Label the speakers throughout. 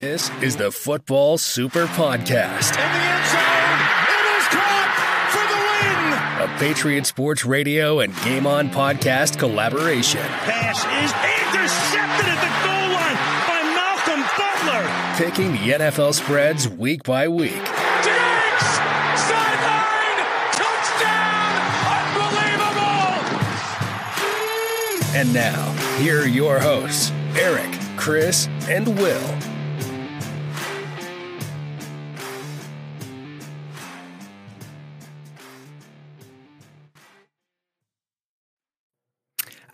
Speaker 1: This is the Football Super Podcast.
Speaker 2: In the end zone, it is caught for the win.
Speaker 1: A Patriot Sports Radio and Game On podcast collaboration.
Speaker 2: Pass is intercepted at the goal line by Malcolm Butler.
Speaker 1: Picking the NFL spreads week by week.
Speaker 2: Diggs, sideline, touchdown, unbelievable.
Speaker 1: And now, here are your hosts, Eric, Chris, and Will.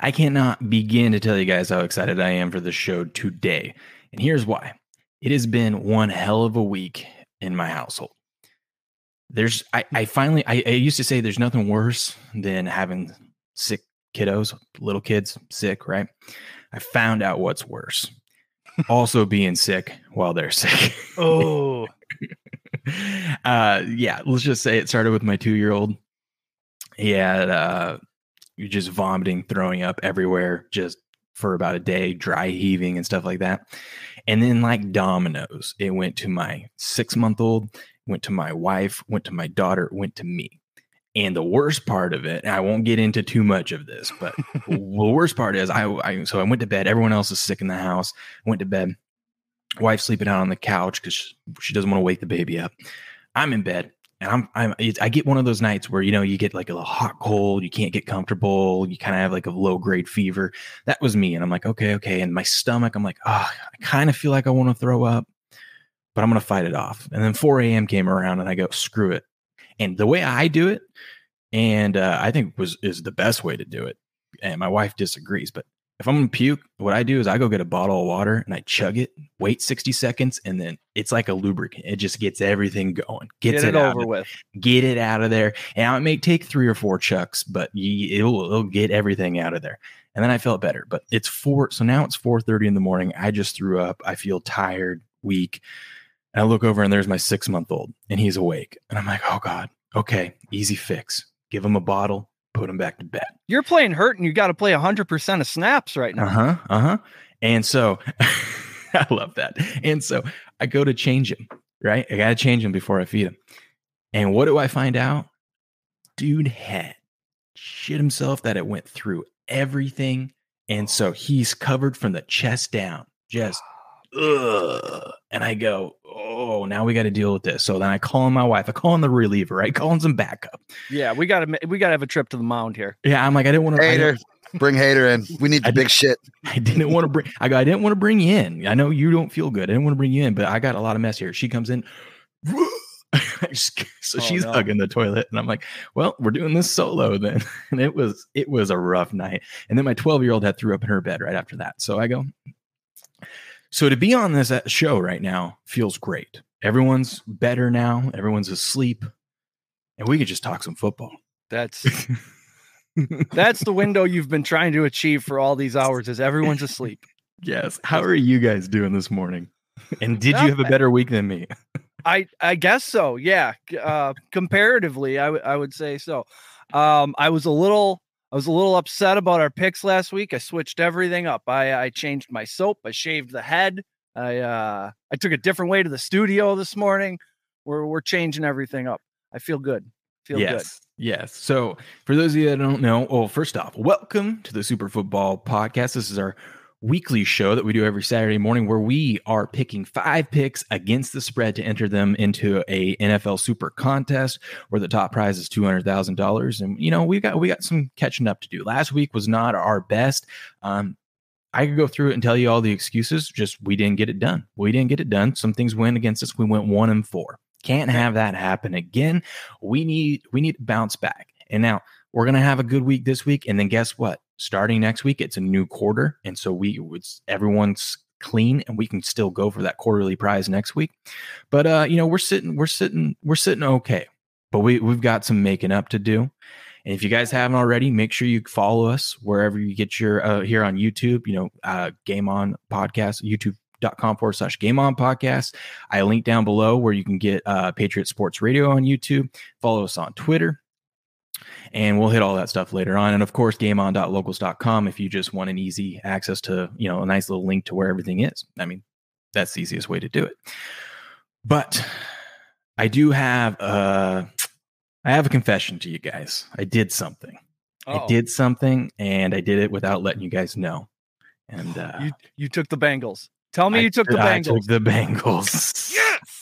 Speaker 3: I cannot begin to tell you guys how excited I am for the show today. And here's why it has been one hell of a week in my household. There's, I, I finally, I, I used to say there's nothing worse than having sick kiddos, little kids sick, right? I found out what's worse. also being sick while they're sick.
Speaker 4: Oh,
Speaker 3: uh, yeah, let's just say it started with my two year old. He had uh, you're just vomiting, throwing up everywhere, just for about a day, dry heaving and stuff like that. And then, like dominoes, it went to my six month old, went to my wife, went to my daughter, went to me. And the worst part of it, and I won't get into too much of this, but the worst part is I, I so I went to bed. Everyone else is sick in the house. Went to bed. Wife sleeping out on the couch because she, she doesn't want to wake the baby up. I'm in bed and I'm, I'm I get one of those nights where you know you get like a hot cold, you can't get comfortable, you kind of have like a low grade fever. That was me, and I'm like, okay, okay. And my stomach, I'm like, oh, I kind of feel like I want to throw up, but I'm gonna fight it off. And then 4 a.m. came around, and I go, screw it. And the way I do it, and uh, I think was is the best way to do it. And my wife disagrees, but if I'm gonna puke, what I do is I go get a bottle of water and I chug it, wait 60 seconds, and then it's like a lubricant. It just gets everything going, gets
Speaker 4: get it,
Speaker 3: it,
Speaker 4: over
Speaker 3: of-
Speaker 4: with.
Speaker 3: get it out of there. And it may take three or four chucks, but you, it'll, it'll get everything out of there. And then I felt better. But it's four, so now it's 4:30 in the morning. I just threw up. I feel tired, weak. And I look over and there's my six month old, and he's awake. And I'm like, oh God, okay, easy fix. Give him a bottle, put him back to bed.
Speaker 4: You're playing hurt, and you got to play 100% of snaps right now.
Speaker 3: Uh huh. Uh huh. And so I love that. And so I go to change him, right? I got to change him before I feed him. And what do I find out? Dude had shit himself that it went through everything. And so he's covered from the chest down, just ugh. And I go, oh, now we got to deal with this. So then I call in my wife. I call in the reliever. I call in some backup.
Speaker 4: Yeah, we got to we got to have a trip to the mound here.
Speaker 3: Yeah, I'm like, I didn't want to.
Speaker 5: Hater. Bring Hater in. We need
Speaker 3: I
Speaker 5: the big shit.
Speaker 3: I didn't want to bring. I go. I didn't want to bring you in. I know you don't feel good. I didn't want to bring you in, but I got a lot of mess here. She comes in. So
Speaker 4: Oh,
Speaker 3: she's
Speaker 4: no.
Speaker 3: hugging the toilet, and I'm like, "Well, we're doing this solo then." And it was it was a rough night. And then my 12 year old had threw up in her bed right after that. So I go. So to be on this uh, show right now feels great. Everyone's better now. Everyone's asleep, and we could just talk some football.
Speaker 4: That's that's the window you've been trying to achieve for all these hours. Is everyone's asleep?
Speaker 3: yes. How are you guys doing this morning? And did you have a better week than me?
Speaker 4: I I guess so. Yeah. Uh, comparatively, I I would say so. Um, I was a little I was a little upset about our picks last week. I switched everything up. I I changed my soap. I shaved the head. I uh I took a different way to the studio this morning. We're we're changing everything up. I feel good. Feel
Speaker 3: yes. Yes. So, for those of you that don't know, well, first off, welcome to the Super Football Podcast. This is our weekly show that we do every Saturday morning where we are picking five picks against the spread to enter them into a NFL Super contest where the top prize is $200,000 and you know, we got we got some catching up to do. Last week was not our best. Um I could go through it and tell you all the excuses, just we didn't get it done. We didn't get it done. Some things went against us. We went 1 and 4. Can't have that happen again we need we need to bounce back. And now we're gonna have a good week this week, and then guess what? Starting next week, it's a new quarter, and so we it's everyone's clean, and we can still go for that quarterly prize next week. But uh, you know, we're sitting, we're sitting, we're sitting okay, but we we've got some making up to do. And if you guys haven't already, make sure you follow us wherever you get your uh, here on YouTube. You know, uh, Game On Podcast, YouTube.com forward slash Game On Podcast. I link down below where you can get uh, Patriot Sports Radio on YouTube. Follow us on Twitter. And we'll hit all that stuff later on. And of course, gameon.locals.com if you just want an easy access to, you know, a nice little link to where everything is. I mean, that's the easiest way to do it. But I do have a, I have a confession to you guys. I did something. I
Speaker 4: Uh-oh.
Speaker 3: did something, and I did it without letting you guys know. And uh,
Speaker 4: You you took the Bengals. Tell me
Speaker 3: I
Speaker 4: you took the
Speaker 3: I took the Bengals.
Speaker 4: yes.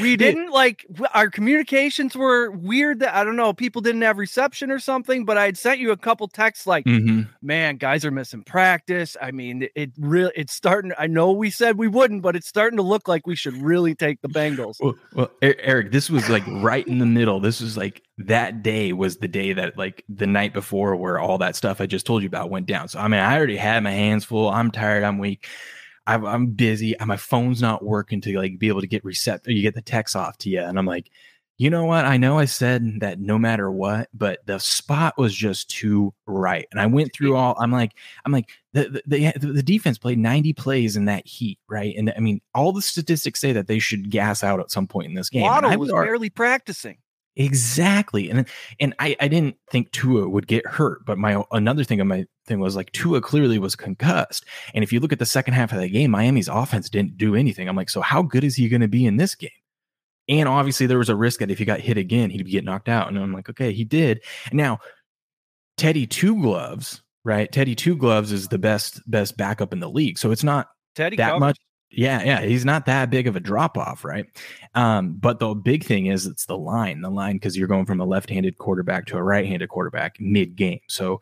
Speaker 4: We didn't like our communications were weird that I don't know, people didn't have reception or something, but I had sent you a couple texts like,
Speaker 3: Mhm.
Speaker 4: man, guys are missing practice. I mean, it, really it's starting. I know we said we wouldn't, but it's starting to look like we should really take the Bengals.
Speaker 3: Well, well, Eric, this was like right in the middle. This was like that day was the day that like the night before where all that stuff I just told you about went down. So I mean, I already had my hands full. I'm tired. I'm weak. I'm, I'm busy. and My phone's not working to like be able to get recept. You get the text off to you, and I'm like, you know what? I know I said that no matter what, but the spot was just too right. And I went through all. I'm like, I'm like, the the, the, the defense played 90 plays in that heat, right? And I mean, all the statistics say that they should gas out at some point in this game.
Speaker 4: Waddle
Speaker 3: I
Speaker 4: was
Speaker 3: would ar-
Speaker 4: barely practicing.
Speaker 3: Exactly. And and I, I didn't think Tua would get hurt, but my another thing of my thing was like Tua clearly was concussed. And if you look at the second half of the game, Miami's offense didn't do anything. I'm like, so how good is he going to be in this game? And obviously there was a risk that if he got hit again, he'd get knocked out. And I'm like, okay, he did. Now, Teddy Two Gloves, right? Teddy Two Gloves is the best best backup in the league. So it's not
Speaker 4: Teddy
Speaker 3: that much. Yeah, yeah, he's not that big of a drop off, right? Um, but the big thing is it's the line, the line because you're going from a left-handed quarterback to a right-handed quarterback mid-game. So,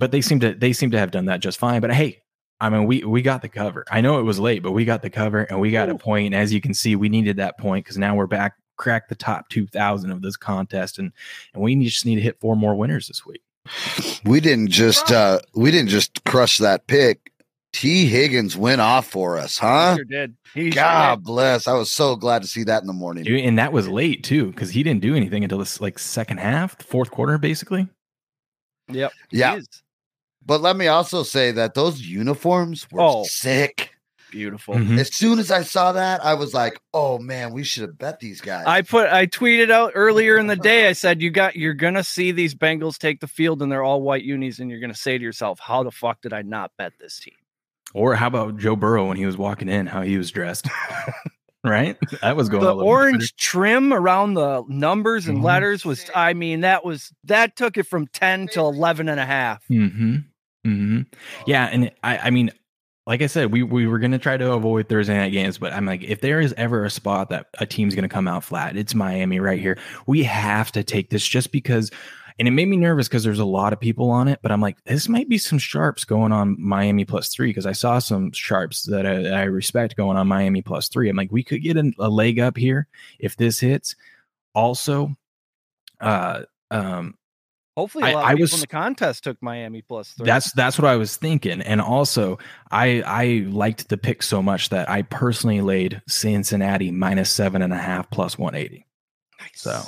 Speaker 3: but they seem to they seem to have done that just fine. But hey, I mean, we we got the cover. I know it was late, but we got the cover and we got a point. And as you can see, we needed that point because now we're back, crack the top two thousand of this contest, and and we just need to hit four more winners this week.
Speaker 5: We didn't just uh we didn't just crush that pick. Tee Higgins went off for us, huh?
Speaker 4: Sure did. He sure
Speaker 5: God
Speaker 4: did.
Speaker 5: bless. I was so glad to see that in the morning.
Speaker 3: Dude, and that was late too because he didn't do anything until this like second half, fourth quarter, basically.
Speaker 4: Yep. he
Speaker 5: Yeah.
Speaker 4: Is.
Speaker 5: But let me also say that those uniforms were
Speaker 4: Oh.
Speaker 5: sick.
Speaker 4: Beautiful.
Speaker 3: Mhm.
Speaker 5: As soon as I saw that, I was like, "Oh man, we should have bet these guys."
Speaker 4: I put I tweeted out earlier in the day. I said you got you're gonna see these Bengals take the field and they're all white unis, and you're gonna say to yourself, "How the fuck did I not bet this team?"
Speaker 3: Or how about Joe Burrow when he was walking in, how he was dressed? right? That was going
Speaker 4: the
Speaker 3: all over
Speaker 4: orange trim around the numbers and
Speaker 3: Mhm.
Speaker 4: letters was I mean that was that took it from 10 to 11 and a half.
Speaker 3: Mm-hmm. Mm-hmm. Yeah, and I, I mean, like I said, we we were gonna try to avoid Thursday night games, but I'm like, if there is ever a spot that a team's gonna come out flat, it's Miami right here. We have to take this just because. And it made me nervous because there's a lot of people on it, but I'm like, this might be some sharps going on Miami plus three because I saw some sharps that I, I respect going on Miami plus three. I'm like, we could get a leg up here if this hits. Also, uh, um,
Speaker 4: Hopefully
Speaker 3: I-
Speaker 4: a lot of
Speaker 3: I
Speaker 4: people
Speaker 3: was-
Speaker 4: in the contest took Miami plus 3.
Speaker 3: That's that's what I was thinking, and also I I liked the pick so much that I personally laid Cincinnati minus seven and a half plus one eighty.
Speaker 4: nice.
Speaker 3: so,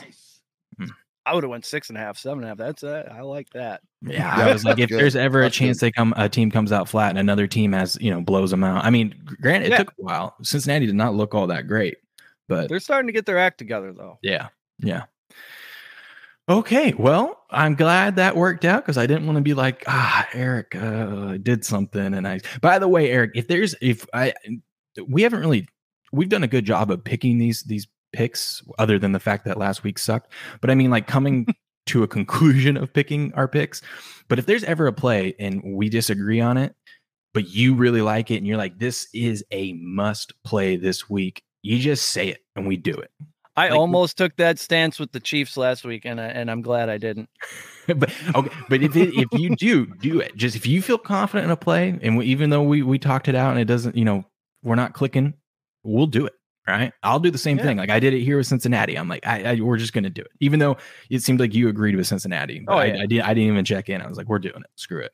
Speaker 3: mm.
Speaker 4: I would have went six and a half, seven and a half. That's it. I like that.
Speaker 3: Yeah,
Speaker 5: Yeah,
Speaker 3: I was like, if
Speaker 5: good.
Speaker 3: there's ever
Speaker 5: That's
Speaker 3: a chance they come a team comes out flat and another team has you know blows them out. I mean, granted,
Speaker 4: Yeah.
Speaker 3: it took a while. Cincinnati did not look all that great, but
Speaker 4: They're starting to get their act together though.
Speaker 3: yeah, yeah. Okay, well, I'm glad that worked out because I didn't want to be like, ah, Eric, uh, I did something. And I, by the way, Eric, if there's, if I, we haven't really, we've done a good job of picking these these picks, other than the fact that last week sucked. But I mean, like coming to a conclusion of picking our picks. But if there's ever a play and we disagree on it, but you really like it, and you're like, this is a must play this week, you just say it and we do it.
Speaker 4: I
Speaker 3: Like-
Speaker 4: almost took that stance with the Chiefs last week, and I, and I'm glad I didn't.
Speaker 3: but okay, but if it, if you do do it, just if you feel confident in a play, and we, even though we we talked it out and it doesn't, you know, we're not clicking, we'll do it. Right? I'll do the same
Speaker 4: Yeah.
Speaker 3: thing. Like I did it here with Cincinnati. I'm like, I, I we're just gonna do it, even though it seemed like you agreed with Cincinnati. But
Speaker 4: Oh,
Speaker 3: I,
Speaker 4: yeah.
Speaker 3: I did. I didn't even check in. I was like, we're doing it. Screw it.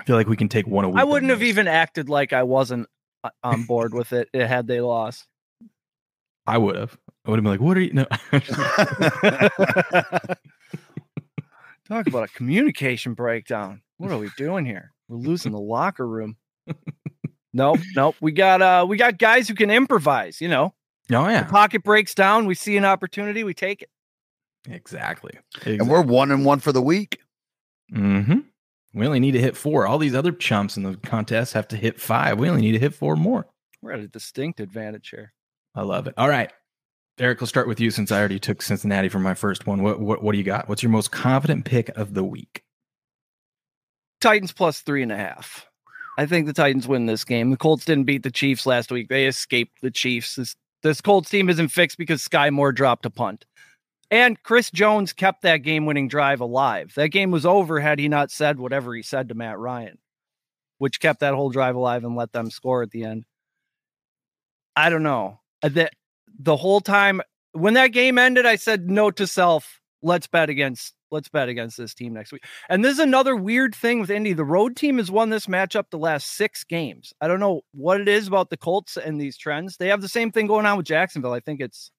Speaker 3: I feel like we can take one a week.
Speaker 4: I wouldn't have even acted like I wasn't uh, on board with it had they lost.
Speaker 3: I would have. I would have been like, what are you? No.
Speaker 4: Talk about a communication breakdown. What are we doing here? We're losing the locker room. Nope, nope. We got uh we got guys who can improvise, you know.
Speaker 3: oh
Speaker 4: The
Speaker 3: yeah,
Speaker 4: pocket breaks down, we see an opportunity, we take it.
Speaker 3: exactly.
Speaker 5: and we're one and one for the week.
Speaker 3: Mm-hmm. We only need to hit four. All these other chumps in the contest have to hit five. We only need to hit four more.
Speaker 4: We're at a distinct advantage here.
Speaker 3: I love it. All right. Eric, we'll start with you since I already took Cincinnati for my first one. What, what what do you got? What's your most confident pick of the week?
Speaker 4: Titans plus three and a half. I think the Titans win this game. The Colts didn't beat the Chiefs last week. They escaped the Chiefs. This this Colts team isn't fixed because Skyy Moore dropped a punt. And Chris Jones kept that game winning drive alive. That game was over had he not said whatever he said to Matt Ryan, which kept that whole drive alive and let them score at the end. I don't know. That the whole time when that game ended, I said note to self, let's bet against let's bet against this team next week. And this is another weird thing with Indy. The road team has won this matchup the last six games. I don't know what it is about the Colts and these trends. They have the same thing going on with Jacksonville. I think it's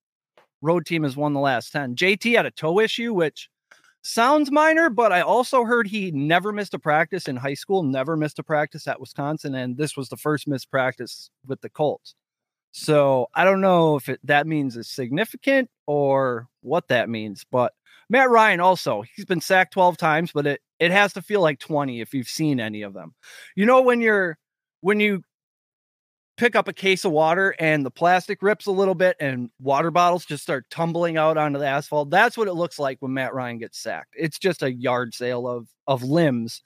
Speaker 4: road team has won the last 10. JT had a toe issue, which sounds minor, but I also heard he never missed a practice in high school, never missed a practice at Wisconsin. And this was the first missed practice with the Colts. So I don't know if it, that means it's significant or what that means. But Matt Ryan also, he's been sacked 12 times, but it, it has to feel like 20 if you've seen any of them. You know, when you're, when you pick up a case of water and the plastic rips a little bit and water bottles just start tumbling out onto the asphalt. That's what it looks like when Matt Ryan gets sacked. It's just a yard sale of of limbs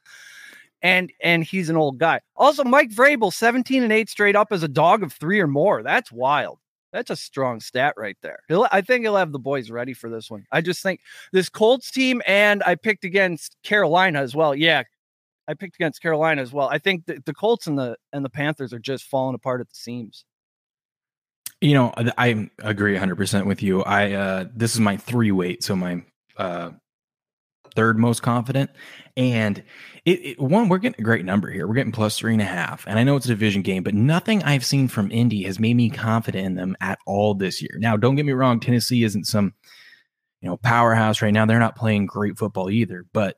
Speaker 4: and and he's an old guy. Also, Mike Vrabel, 17 and 8 straight up as a dog of three or more. That's wild. That's a strong stat right there. He'll, I think he'll have the boys ready for this one. I just think this Colts team, and I picked against Carolina as well. Yeah, I picked against Carolina as well. I think the, the Colts and the and the Panthers are just falling apart at the seams.
Speaker 3: You know, I agree 100% with you. I uh this is my three weight, so my uh third most confident. And it, it, one, we're getting a great number here. We're getting plus three and a half. And I know it's a division game, but nothing I've seen from Indy has made me confident in them at all this year. Now, don't get me wrong, Tennessee isn't some, you know, powerhouse right now. They're not playing great football either, but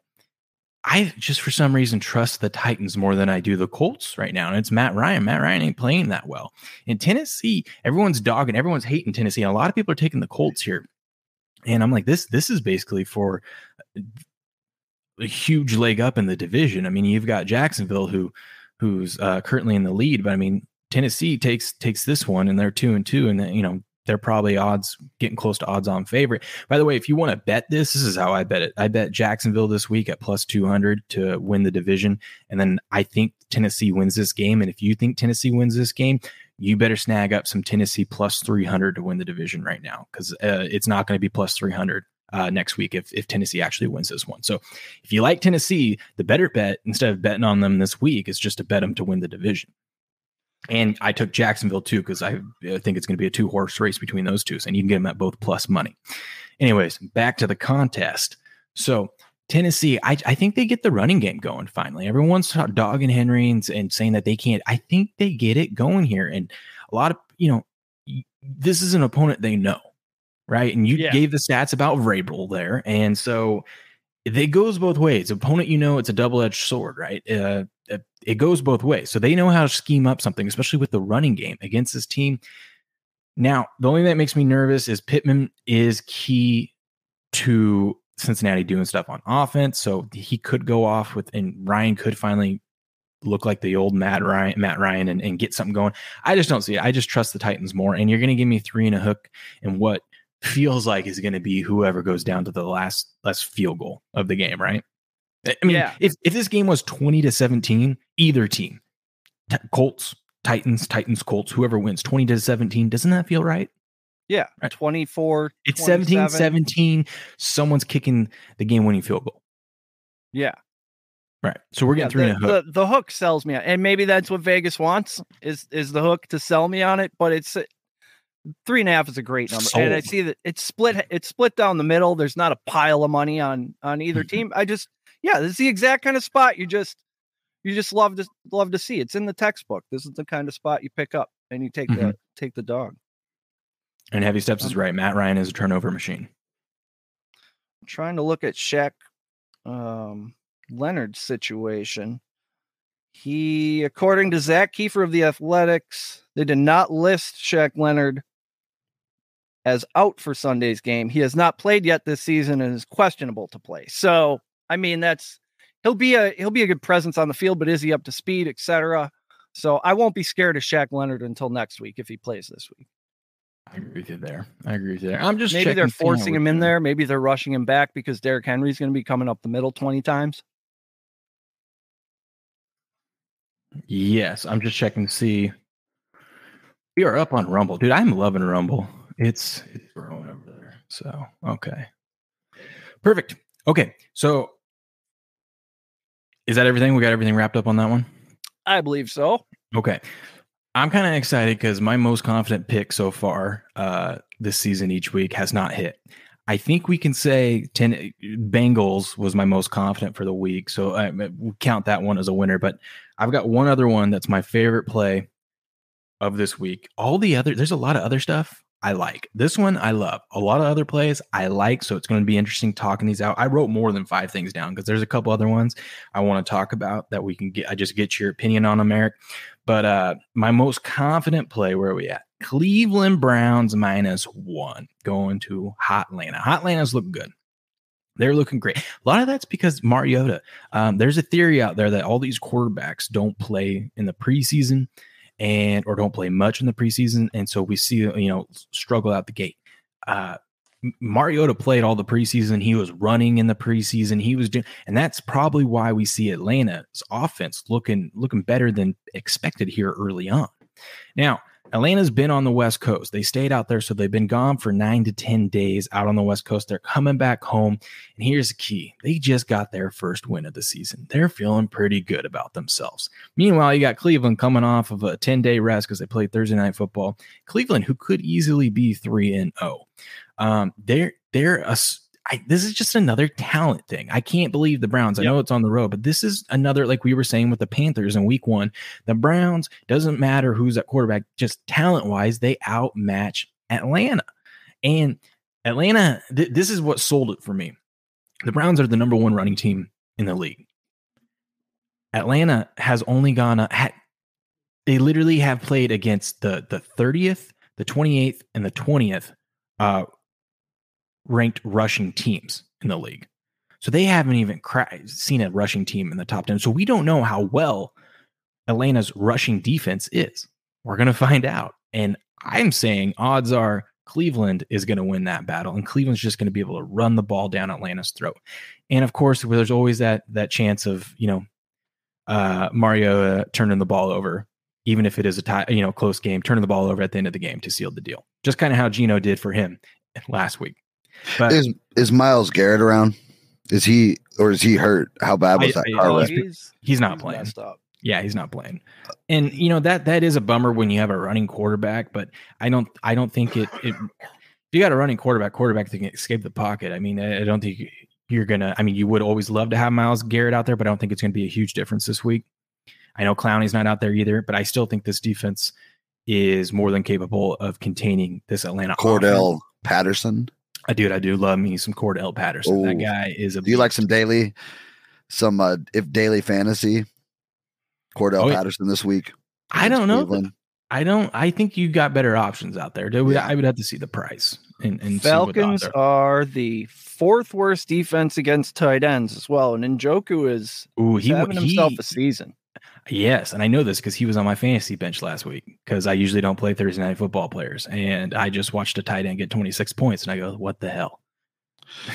Speaker 3: I just for some reason trust the Titans more than I do the Colts right now. And it's Matt Ryan. Matt Ryan ain't playing that well. In Tennessee, everyone's dogging, everyone's hating Tennessee. And a lot of people are taking the Colts here. And I'm like, this this is basically for a huge leg up in the division. I mean, you've got Jacksonville who who's uh, currently in the lead, but I mean, Tennessee takes takes this one and they're two and two, and you know they're probably odds getting close to odds on favorite. By the way, if you want to bet this, this is how I bet it. I bet Jacksonville this week at plus 200 to win the division. And then I think Tennessee wins this game. And if you think Tennessee wins this game, you better snag up some Tennessee plus 300 to win the division right now because uh, it's not going to be plus 300 uh, next week if, if Tennessee actually wins this one. So if you like Tennessee, the better bet instead of betting on them this week is just to bet them to win the division. And I took Jacksonville too because I think it's going to be a two horse race between those two, and you can get them at both plus money. Anyways, back to the contest. So Tennessee, I, I think they get the running game going finally. Everyone's dogging Henry and, and saying that they can't. I think they get it going here, and a lot of you know, this is an opponent they know, right? And you yeah. gave the stats about Vrabel there, and so it goes both ways. Opponent, you know, it's a double edged sword, right? Uh, it goes both ways. So they know how to scheme up something, especially with the running game against this team. Now, the only thing that makes me nervous is Pittman is key to Cincinnati doing stuff on offense. So he could go off with, and Ryan could finally look like the old Matt Ryan, Matt Ryan, and, and get something going. I just don't see it. I just trust the Titans more. And you're going to give me three and a hook, and what feels like is going to be whoever goes down to the last last field goal of the game, right? I mean, yeah. if, if this game was 20 to 17, either team, t- Colts, Titans, Titans, Colts, whoever wins 20 to 17, doesn't that feel right?
Speaker 4: Yeah. Right. 24.
Speaker 3: It's 17 17. Someone's kicking the game winning field goal.
Speaker 4: Yeah.
Speaker 3: Right. So we're getting
Speaker 4: yeah,
Speaker 3: the,
Speaker 4: the, hook. The, the hook sells me. And maybe that's what Vegas wants is is the hook to sell me on it. But it's three and a half is a great number. Sold. And I see that it's split it's split down the middle. There's not a pile of money on on either team. I just yeah, this is the exact kind of spot you just you just love to love to see. It's in the textbook. This is the kind of spot you pick up and you take mm-hmm. the take the dog.
Speaker 3: And heavy steps um, is right. Matt Ryan is a turnover machine.
Speaker 4: I'm trying to look at Shaq um, Leonard's situation. He, according to Zak Keefer of the Athletics, they did not list Shaq Leonard as out for Sunday's game. He has not played yet this season and is questionable to play. So I mean, that's he'll be a he'll be a good presence on the field, but is he up to speed, etc. So I won't be scared of Shaq Leonard until next week if he plays this week.
Speaker 3: I agree with you there. I agree with you there. I'm just
Speaker 4: maybe they're
Speaker 3: checking, seeing how
Speaker 4: forcing him in there. Maybe they're rushing him back because Derrick Henry's going to be coming up the middle 20 times.
Speaker 3: Yes, I'm just checking to see. We are up on Rumble, dude. I'm loving Rumble. It's it's growing over there. So okay, perfect. Okay, so is that everything? We got everything wrapped up on that one.
Speaker 4: I believe so.
Speaker 3: Okay. I'm kind of excited because my most confident pick so far uh, this season each week has not hit. I think we can say 10 Bengals was my most confident for the week. So I we count that one as a winner. But I've got one other one that's my favorite play of this week. All the other, there's a lot of other stuff I like. This one I love. A lot of other plays I like. So it's going to be interesting talking these out. I wrote more than five things down because there's a couple other ones I want to talk about that we can get. I just get your opinion on them, Eric. But uh my most confident play, where are we at? Cleveland Browns minus one going to Hot Atlanta. Hot Atlanta's look good. They're looking great. A lot of that's because Mariota. Um, there's a theory out there that all these quarterbacks don't play in the preseason and or don't play much in the preseason, and so we see you know struggle out the gate. Uh, Mariota played all the preseason. He was running in the preseason. He was doing, and that's probably why we see Atlanta's offense looking looking better than expected here early on. Now, Atlanta's been on the West Coast. They stayed out there, so they've been gone for nine to 10 days out on the West Coast. They're coming back home. And here's the key they just got their first win of the season. They're feeling pretty good about themselves. Meanwhile, you got Cleveland coming off of a 10 day rest because they played Thursday night football. Cleveland, who could easily be 3 and 0. Um, they're, they're a, I, this is just another talent thing. I can't believe the Browns. I
Speaker 4: Yep.
Speaker 3: know it's on the road, but this is another, like we were saying with the Panthers in week one. The Browns doesn't matter who's at quarterback, just talent wise, they outmatch Atlanta. And Atlanta, th- this is what sold it for me. The Browns are the number one running team in the league. Atlanta has only gone, uh, had, they literally have played against the the 30th, the 28th, and the 20th uh, ranked rushing teams in the league. So they haven't even cra- seen a rushing team in the top 10. So we don't know how well Atlanta's rushing defense is. We're going to find out. And I'm saying odds are Cleveland is going to win that battle and Cleveland's just going to be able to run the ball down Atlanta's throat. And of course, there's always that that chance of, you know, uh Mario uh, turning the ball over even if it is a tie, you know, close game, turning the ball over at the end of the game to seal the deal. Just kind of how Gino did for him last week. But
Speaker 5: Is is Myles Garrett around? Is he or is he hurt? How bad was
Speaker 3: I-
Speaker 5: that
Speaker 3: I-
Speaker 5: car
Speaker 3: uh,
Speaker 5: wreck?
Speaker 3: he's- he's not playing.
Speaker 4: messed.
Speaker 3: Yeah, he's not playing. And you know that that is a bummer when you have a running quarterback, but I don't I don't think it it if you got a running quarterback, quarterback that can escape the pocket. I mean, I I don't think you're gonna I mean, you would always love to have Myles Garrett out there, but I don't think it's gonna be a huge difference this week. I know Clowney's not out there either, but I still think this defense is more than capable of containing this Atlanta offense.
Speaker 5: Cordarrelle Patterson.
Speaker 3: I do, I do love me some Cordarrelle Patterson. That guy is a
Speaker 5: Do you like some daily, some uh, if daily fantasy? Cordell
Speaker 3: Oh, yeah.
Speaker 5: Patterson this week.
Speaker 3: I don't know.
Speaker 5: Cleveland.
Speaker 3: I don't. I think you got better options out there. Dude,
Speaker 5: Yeah.
Speaker 3: I would have to see the price and, and see what the odds
Speaker 4: Falcons
Speaker 3: are.
Speaker 4: are the fourth worst defense against tight ends as well. And Njoku is
Speaker 3: Ooh, he,
Speaker 4: having
Speaker 3: he
Speaker 4: himself a season.
Speaker 3: Yes, and I know this because he was on my fantasy bench last week because I usually don't play Thursday night football players, and I just watched a tight end get 26 points, and I go, "What the hell?"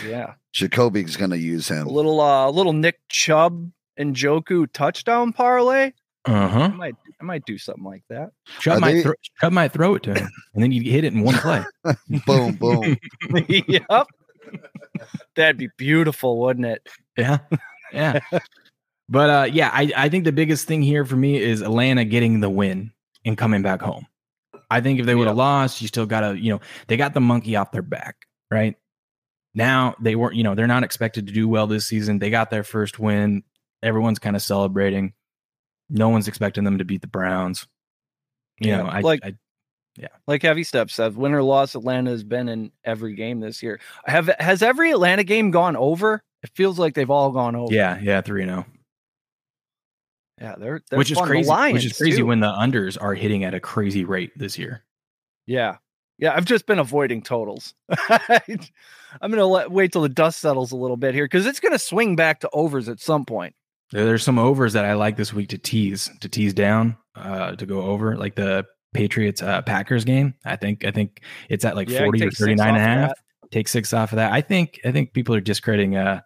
Speaker 4: Yeah.
Speaker 5: Jacoby's going to use
Speaker 4: A
Speaker 5: him.
Speaker 4: little uh little Nick Chubb and Njoku touchdown parlay.
Speaker 3: Uh huh.
Speaker 4: I might I might do something like that.
Speaker 3: Chubb
Speaker 5: Are
Speaker 3: might
Speaker 5: they-
Speaker 3: throw, Chubb might throw it to him, and then you hit it in one play.
Speaker 5: boom, boom.
Speaker 4: yep. That'd be beautiful, wouldn't it?
Speaker 3: Yeah. Yeah. But uh yeah, I, I think the biggest thing here for me is Atlanta getting the win and coming back home. I think if they would have lost, you still gotta, you know, they got the monkey off their back, right? Now they weren't, you know, they're not expected to do well this season. They got their first win. Everyone's kind of celebrating. No one's expecting them to beat the Browns. You
Speaker 4: Yeah,
Speaker 3: know, I,
Speaker 4: like-
Speaker 3: I
Speaker 4: Like Heavy Step said, win or loss, Atlanta has been in every game this year. Have has every Atlanta game gone over? It feels like they've all gone over.
Speaker 3: yeah, yeah, three and oh.
Speaker 4: Yeah, they're, they're
Speaker 3: Which is crazy.
Speaker 4: Lions,
Speaker 3: which is crazy
Speaker 4: too.
Speaker 3: when the unders are hitting at a crazy rate this year.
Speaker 4: Yeah. Yeah, I've just been avoiding totals. I'm going to let wait till the dust settles a little bit here cuz it's going to swing back to overs at some point.
Speaker 3: There- There's some overs that I like this week to tease, to tease down, uh, to go over, like the Patriots uh, Packers game. I think I think it's at like
Speaker 4: Yeah,
Speaker 3: 40 or
Speaker 4: take
Speaker 3: 39 and a half. Take six off of that. I think I think people are discrediting uh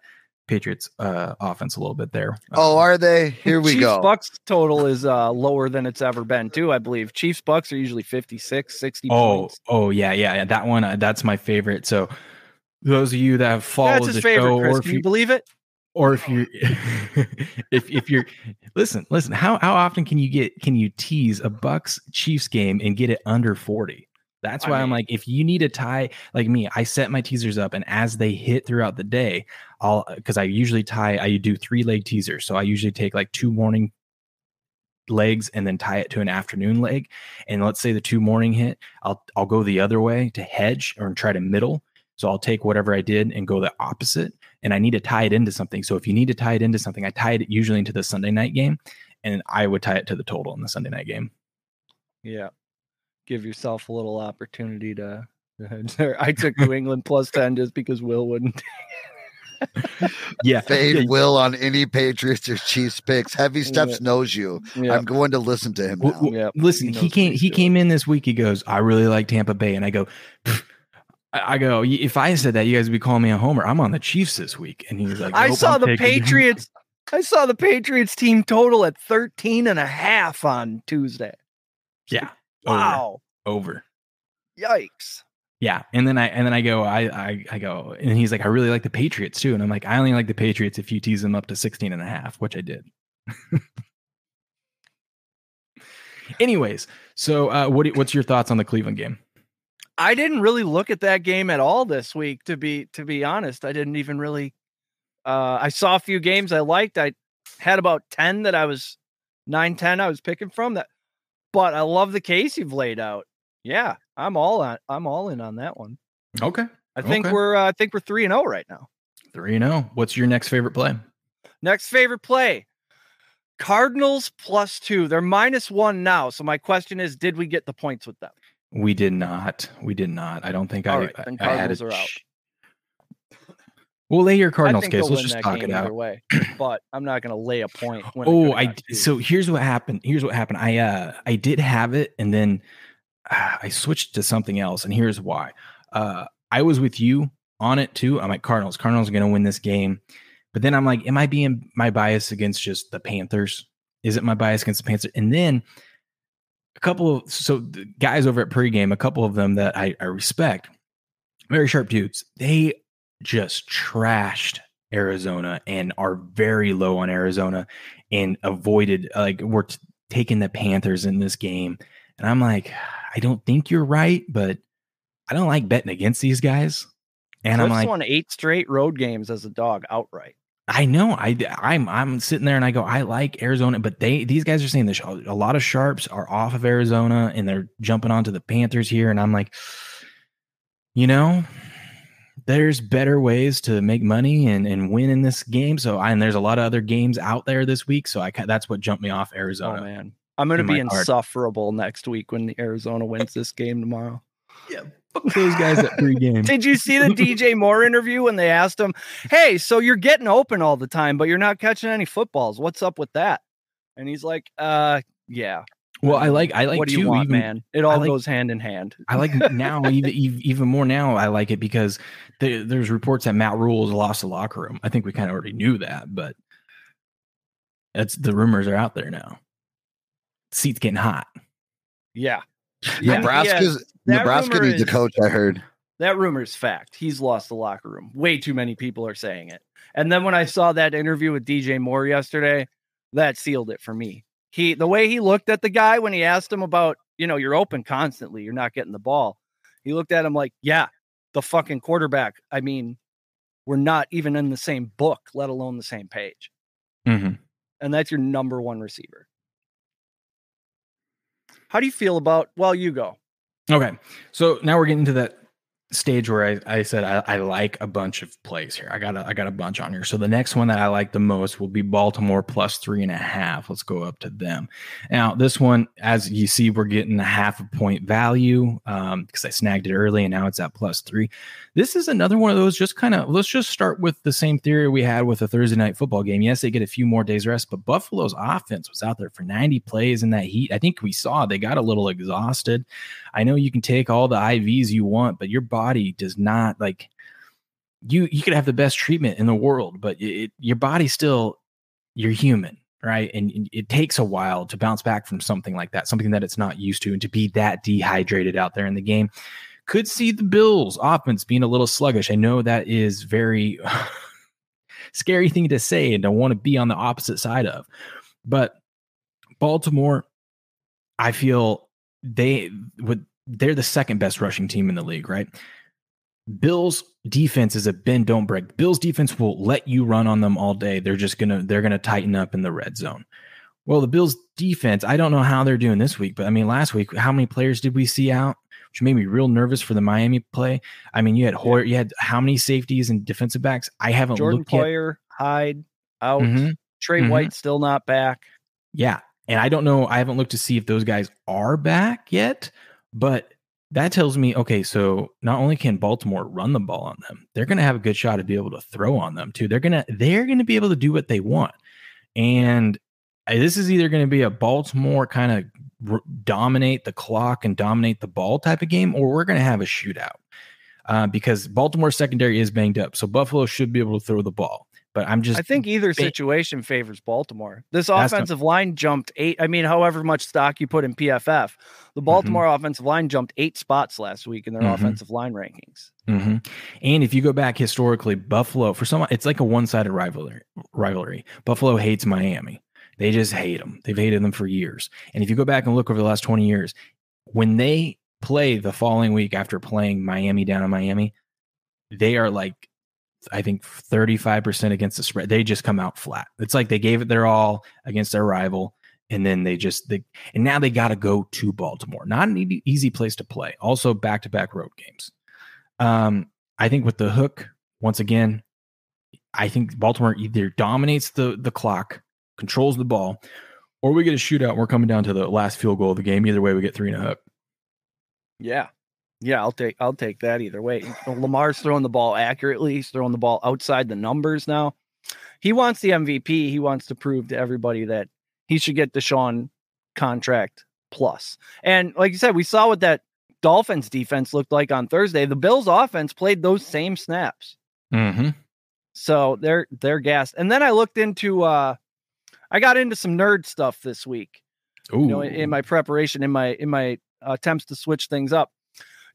Speaker 3: Patriots uh offense a little bit there.
Speaker 5: Oh,
Speaker 3: Um,
Speaker 5: are they? Here we
Speaker 4: Chiefs
Speaker 5: go.
Speaker 4: Bucks total is uh, lower than it's ever been, too, I believe. Chiefs Bucks are usually 56, 60
Speaker 3: Oh,
Speaker 4: points.
Speaker 3: oh yeah, yeah, yeah. That one, uh, that's my favorite. So, those of you that have followed
Speaker 4: That's
Speaker 3: the
Speaker 4: his favorite,
Speaker 3: show,
Speaker 4: Chris.
Speaker 3: or if
Speaker 4: Can
Speaker 3: you,
Speaker 4: you believe it?
Speaker 3: or if you're, if if you're, listen, listen. How how often can you get can you tease a Bucks Chiefs game and get it under forty? That's
Speaker 4: I
Speaker 3: why I'm like, if you need a tie, like me, I set my teasers up, and as they hit throughout the day, I'll uh, because I usually tie, I do three leg teasers, so I usually take like two morning legs and then tie it to an afternoon leg. And let's say the two morning hit, I'll I'll go the other way to hedge or try to middle. So I'll take whatever I did and go the opposite. And I need to tie it into something. So if you need to tie it into something, I tie it usually into the Sunday night game, and I would tie it to the total in the Sunday night game.
Speaker 4: Yeah. Give yourself a little opportunity to. I took New England plus 10 just because Will wouldn't.
Speaker 3: Yeah,
Speaker 5: Fade
Speaker 3: yeah,
Speaker 5: Will on any Patriots or Chiefs picks. Heavy Steps
Speaker 4: Yeah.
Speaker 5: knows you.
Speaker 4: Yeah.
Speaker 5: I'm going to listen to him now.
Speaker 3: W- w-
Speaker 4: Yeah,
Speaker 3: Listen,
Speaker 4: he
Speaker 3: he, came. He
Speaker 4: doing.
Speaker 3: came in this week. He goes, "I really like Tampa Bay," and I go, "Pfft." I I go. If I said that, you guys would be calling me a homer. I'm on the Chiefs this week, and he's like,
Speaker 4: I saw
Speaker 3: I'm
Speaker 4: the Patriots. I saw the Patriots team total at 13 and a half on Tuesday.
Speaker 3: yeah, over,
Speaker 4: Wow.
Speaker 3: over.
Speaker 4: Yikes.
Speaker 3: Yeah, and then I and then I go, I, I I go, and he's like, I really like the Patriots too, and I'm like, I only like the Patriots if you tease them up to 16 and a half, which I did. Anyways, so uh, what do- what's your thoughts on the Cleveland game?
Speaker 4: I didn't really look at that game at all this week to be to be honest. I didn't even really uh I saw a few games I liked. I had about 10 that I was 9 10 I was picking from that but I love the case you've laid out. Yeah, I'm all on I'm all in on that one.
Speaker 3: Okay,
Speaker 4: I think
Speaker 3: Okay.
Speaker 4: we're uh, I think we're 3 and 0 right now.
Speaker 3: three and zero. What's your next favorite play?
Speaker 4: Next favorite play. Cardinals plus 2. They're minus 1 now. So my question is did we get the points with them?
Speaker 3: We did not. We did not. I don't think
Speaker 4: All
Speaker 3: I.
Speaker 4: right, then
Speaker 3: I had
Speaker 4: Cardinals
Speaker 3: a
Speaker 4: are out.
Speaker 3: ch- We'll lay your Cardinals case. Let's just talk it out.
Speaker 4: way, but I'm not going to lay a point. when
Speaker 3: Oh, I
Speaker 4: got
Speaker 3: d-
Speaker 4: two.
Speaker 3: so here's what happened. Here's what happened. I uh I did have it, and then uh, I switched to something else, and here's why. Uh, I was with you on it too. I'm like Cardinals. Cardinals are going to win this game, but then I'm like, am I being my bias against just the Panthers? Is it my bias against the Panthers? And then a couple of so the guys over at pregame, a couple of them that I, I respect, very sharp dudes. They just trashed Arizona and are very low on Arizona and avoided like we're t- taking the Panthers in this game. And I'm like, I don't think you're right, but I don't like betting against these guys. And I'm like,
Speaker 4: won eight straight road games as a dog outright.
Speaker 3: I know. I I'm I'm sitting there and I go, I like Arizona, but they these guys are saying this. A lot of sharps are off of Arizona and they're jumping onto the Panthers here, and I'm like, you know, there's better ways to make money and and win in this game. So I, and there's a lot of other games out there this week. So I that's what jumped me off Arizona.
Speaker 4: Oh man, I'm going to
Speaker 3: in
Speaker 4: be
Speaker 3: my heart.
Speaker 4: insufferable next week when the Arizona wins this game tomorrow.
Speaker 3: Fuck those guys at pregame.
Speaker 4: Did you see the DJ Moore interview when they asked him, "Hey, so you're getting open all the time, but you're not catching any footballs. What's up with that?" And he's like, "Uh, yeah.
Speaker 3: Well, I like I like
Speaker 4: what do
Speaker 3: too,
Speaker 4: you want,
Speaker 3: even,
Speaker 4: man? It all
Speaker 3: like-
Speaker 4: goes hand in hand."
Speaker 3: I like now even even even more now. I like it because there, there's reports that Matt Rhule's lost the locker room. I think we kind of already knew that, but that's the rumors are out there now. Seats getting hot.
Speaker 4: Yeah, Yeah,
Speaker 5: Nebraska's
Speaker 4: that
Speaker 5: Nebraska
Speaker 4: rumor
Speaker 5: needs a coach. I heard.
Speaker 4: that rumor is fact. He's lost the locker room. Way too many people are saying it. And then when I saw that interview with DJ Moore yesterday, that sealed it for me. He the way he looked at the guy when he asked him about, you know, you're open constantly, you're not getting the ball. He looked at him like, yeah, the fucking quarterback. I mean, we're not even in the same book, let alone the same page.
Speaker 3: Mm-hmm.
Speaker 4: And that's your number one receiver. How do you feel about well, you go.
Speaker 3: Okay, so now we're getting to that stage where I, I said I, I, like a bunch of plays here. I got a, I got a bunch on here. So the next one that I like the most will be Baltimore plus three and a half. Let's go up to them. Now this one, as you see, we're getting a half a point value um, because I snagged it early and now it's at plus three. This is another one of those. Just kind of let's just start with the same theory we had with a Thursday night football game. Yes, they get a few more days rest, but Buffalo's offense was out there for 90 plays in that heat. I think we saw they got a little exhausted. I know you can take all the IVs you want, but your body does not like you. You could have the best treatment in the world, but it, your body still you're human, right? And, it takes a while to bounce back from something like that, something that it's not used to, and to be that dehydrated out there in the game. Could see the Bills offense being a little sluggish. I know that is very scary thing to say and don't want to be on the opposite side of. But Baltimore, I feel they would they're the second best rushing team in the league, right? Bills defense is a bend don't break. Bills defense will let you run on them all day. They're just gonna they're gonna tighten up in the red zone. Well, the Bills defense, I don't know how they're doing this week, but I mean last week, how many players did we see out? which made me real nervous for the Miami play. I mean, you had Poyer, you had how many safeties and defensive backs? I haven't
Speaker 4: Jordan
Speaker 3: looked
Speaker 4: Poyer,
Speaker 3: yet.
Speaker 4: Hyde out.
Speaker 3: Mm-hmm.
Speaker 4: Trey
Speaker 3: Mhm.
Speaker 4: White still not back.
Speaker 3: Yeah. And I don't know, I haven't looked to see if those guys are back yet, but that tells me okay, so not only can Baltimore run the ball on them, they're going to have a good shot to be able to throw on them too. They're going to they're going to be able to do what they want. And this is either going to be a Baltimore kind of r- dominate the clock and dominate the ball type of game, or we're going to have a shootout uh, because Baltimore secondary is banged up. So Buffalo should be able to throw the ball. But I'm just
Speaker 4: I think either situation favors Baltimore. This
Speaker 3: That's
Speaker 4: offensive line jumped eight. I mean, however much stock you put in PFF, the
Speaker 3: Mm-hmm.
Speaker 4: Baltimore offensive line jumped eight spots last week in their
Speaker 3: Mhm.
Speaker 4: offensive line rankings.
Speaker 3: hmm And if you go back historically, Buffalo for some, it's like a one-sided rivalry. Rivalry. Buffalo hates Miami. They just hate them. They've hated them for years. And if you go back and look over the last twenty years, when they play the following week after playing Miami down in Miami, they are like, I think thirty-five percent against the spread. They just come out flat. It's like they gave it their all against their rival, and then they just they and now they got to go to Baltimore. Not an easy place to play. Also, back-to-back road games. Um, I think with the hook, once again, I think Baltimore either dominates the the clock, controls the ball, or we get a shootout. We're coming down to the last field goal of the game. Either way, we get three and a hook.
Speaker 4: Yeah. Yeah, I'll take I'll take that either way. Lamar's throwing the ball accurately. He's throwing the ball outside the numbers now. He wants the MVP. He wants to prove to everybody that he should get the Deshaun contract plus. And like you said, we saw what that Dolphins defense looked like on Thursday. The Bills offense played those same snaps.
Speaker 3: Mm-hmm.
Speaker 4: So they're they're gassed. And then I looked into uh I got into some nerd stuff this week
Speaker 3: Ooh,
Speaker 4: you know, in, in my preparation, in my in my attempts to switch things up.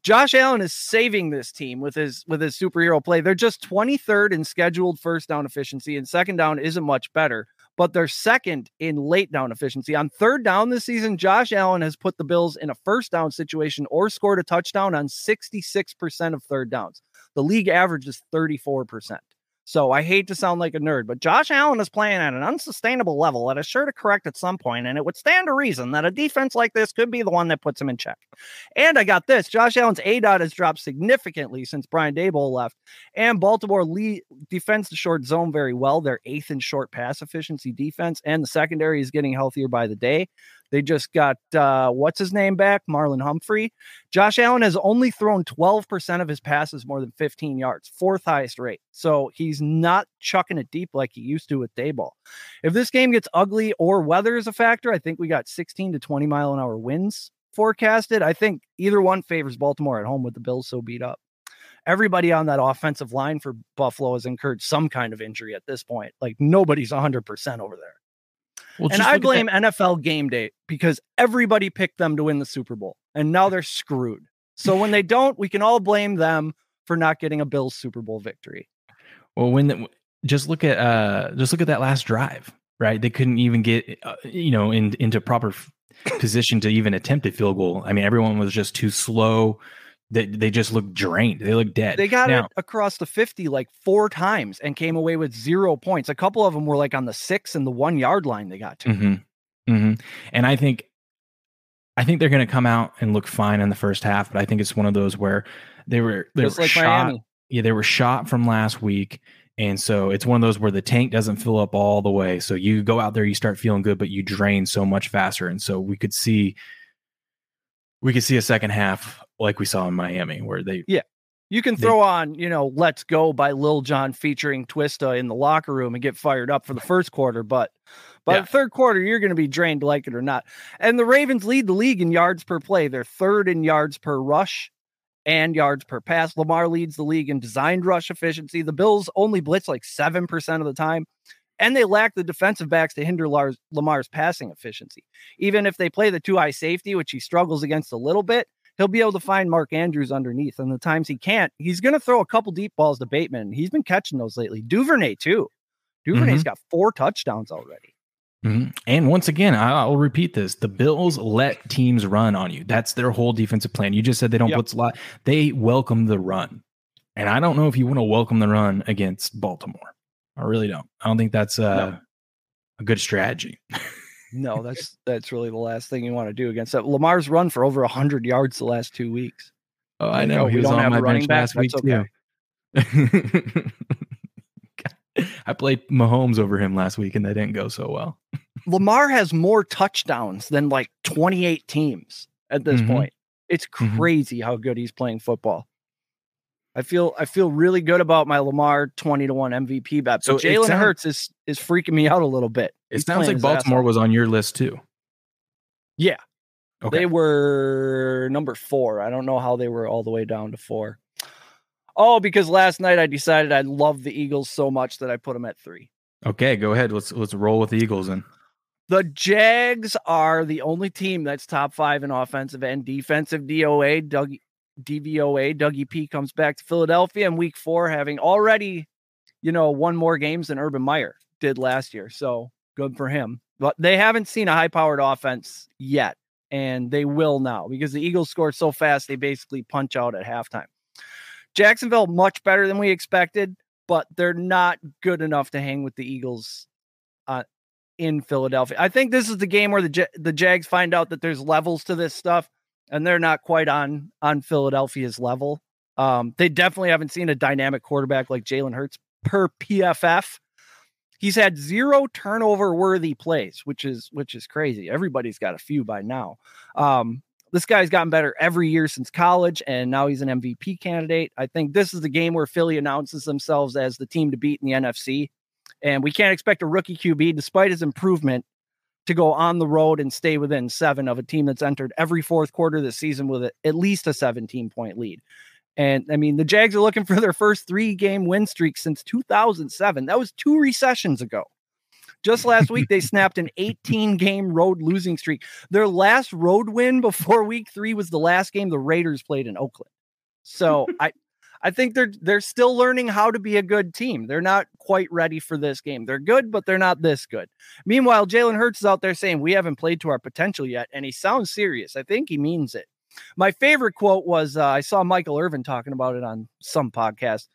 Speaker 4: Josh Allen is saving this team with his with his superhero play. They're just 23rd in scheduled first down efficiency, and second down isn't much better, but they're second in late down efficiency. On third down this season, Josh Allen has put the Bills in a first down situation or scored a touchdown on 66% of third downs. The league average is 34%. So I hate to sound like a nerd, but Josh Allen is playing at an unsustainable level that is sure to correct at some point, and it would stand to reason that a defense like this could be the one that puts him in check. And I got this: Josh Allen's aDOT has dropped significantly since Brian Daboll left, and Baltimore lead defends the short zone very well. They're eighth in short pass efficiency defense, and the secondary is getting healthier by the day. They just got uh, what's his name back, Marlon Humphrey. Josh Allen has only thrown 12% of his passes more than 15 yards, fourth highest rate. So he's not chucking it deep like he used to with Daboll. If this game gets ugly or weather is a factor, I think we got 16 to 20 mile an hour winds forecasted. I think either one favors Baltimore at home with the Bills so beat up. Everybody on that offensive line for Buffalo has incurred some kind of injury at this point. Like nobody's 100% over there.
Speaker 3: Well,
Speaker 4: And I blame
Speaker 3: that-
Speaker 4: NFL game day because everybody picked them to win the Super Bowl and now they're screwed. So when they don't, we can all blame them for not getting a Bills Super Bowl victory.
Speaker 3: Well, when the, just look at uh just look at that last drive, right? They couldn't even get uh, you know in, into proper position to even attempt a field goal. I mean, everyone was just too slow. They they just look drained. They look dead.
Speaker 4: They got
Speaker 3: now,
Speaker 4: it across the 50 like four times and came away with zero points. A couple of them were like on the six and the one yard line they got to.
Speaker 3: hmm hmm And I think, I think they're going to come out and look fine in the first half. But I think it's one of those where They were they
Speaker 4: Just
Speaker 3: were
Speaker 4: like
Speaker 3: shot.
Speaker 4: Miami.
Speaker 3: Yeah, they were shot from last week. And so it's one of those where the tank doesn't fill up all the way. So you go out there, you start feeling good, but you drain so much faster. And so we could see we could see a second half like we saw in Miami where they yeah.
Speaker 4: You can
Speaker 3: They-
Speaker 4: throw on, you know, "Let's Go" by Lil Jon featuring Twista in the locker room and get fired up for the first quarter, but by
Speaker 3: Yeah.
Speaker 4: the third quarter, you're going to be drained, like it or not. And the Ravens lead the league in yards per play. They're third in yards per rush and yards per pass. Lamar leads the league in designed rush efficiency. The Bills only blitz like seven percent of the time, and they lack the defensive backs to hinder Lars, Lamar's passing efficiency. Even if they play the two eye safety, which he struggles against a little bit, he'll be able to find Mark Andrews underneath. And the times he can't, he's going to throw a couple deep balls to Bateman. He's been catching those lately. Duvernay, too. Duvernay's got four touchdowns already.
Speaker 3: Mhm. And once again, I- I'll repeat this: the Bills let teams run on you. That's their whole defensive plan. You just said they don't
Speaker 4: Yep.
Speaker 3: blitz a lot. They welcome the run, and I don't know if you want to welcome the run against Baltimore. I really don't. I don't think that's uh, a good strategy.
Speaker 4: No, that's that's really the last thing you want to do against that. Lamar's run for over 100 yards the last two weeks.
Speaker 3: Oh, I know.
Speaker 4: oh,
Speaker 3: he was on my
Speaker 4: running
Speaker 3: bench
Speaker 4: back?
Speaker 3: last week
Speaker 4: That's
Speaker 3: too. I played Mahomes over him last week, and that didn't go so well.
Speaker 4: Lamar has more touchdowns than like 28 teams at this
Speaker 3: Mhm.
Speaker 4: point. It's
Speaker 3: Mhm.
Speaker 4: crazy how good he's playing football. I feel I feel really good about my Lamar 20 to 1 MVP bet.
Speaker 3: So
Speaker 4: Jalen
Speaker 3: sound-
Speaker 4: Hurts is is freaking me out a little bit.
Speaker 3: It sounds like Baltimore was on your list too.
Speaker 4: Yeah.
Speaker 3: Okay.
Speaker 4: They were number four. I don't know how they were all the way down to four. Oh, because last night I decided I love the Eagles so much that I put them at three.
Speaker 3: okay, go ahead. Let's let's roll with the Eagles then.
Speaker 4: The Jags are the only team that's top five in offensive and defensive DOA. Doug DVOA. Dougie P comes back to Philadelphia in week four, having already, you know, won more games than Urban Meyer did last year. So good for him. But they haven't seen a high powered offense yet, and they will now because the Eagles scored so fast they basically punch out at halftime. Jacksonville much better than we expected, but they're not good enough to hang with the Eagles uh, in Philadelphia. I think this is the game where the Ja- the Jags find out that there's levels to this stuff, and they're not quite on on Philadelphia's level. Um, they definitely haven't seen a dynamic quarterback like Jalen Hurts per PFF. He's had zero turnover worthy plays, which is which is crazy. Everybody's got a few by now. Um, this guy's gotten better every year since college, and now he's an MVP candidate. I think this is the game where Philly announces themselves as the team to beat in the NFC. And we can't expect a rookie QB, despite his improvement, to go on the road and stay within seven of a team that's entered every fourth quarter this season with at least a 17 point lead. And I mean, the Jags are looking for their first three game win streak since 2007. That was two recessions ago. Just last week, they snapped an 18 game road losing streak. Their last road win before week three was the last game the Raiders played in Oakland. So I, I think they're they're still learning how to be a good team. They're not quite ready for this game. They're good, but they're not this good. Meanwhile, Jalen Hurts is out there saying we haven't played to our potential yet, and he sounds serious. I think he means it. My favorite quote was uh, I saw Michael Irvin talking about it on some podcast.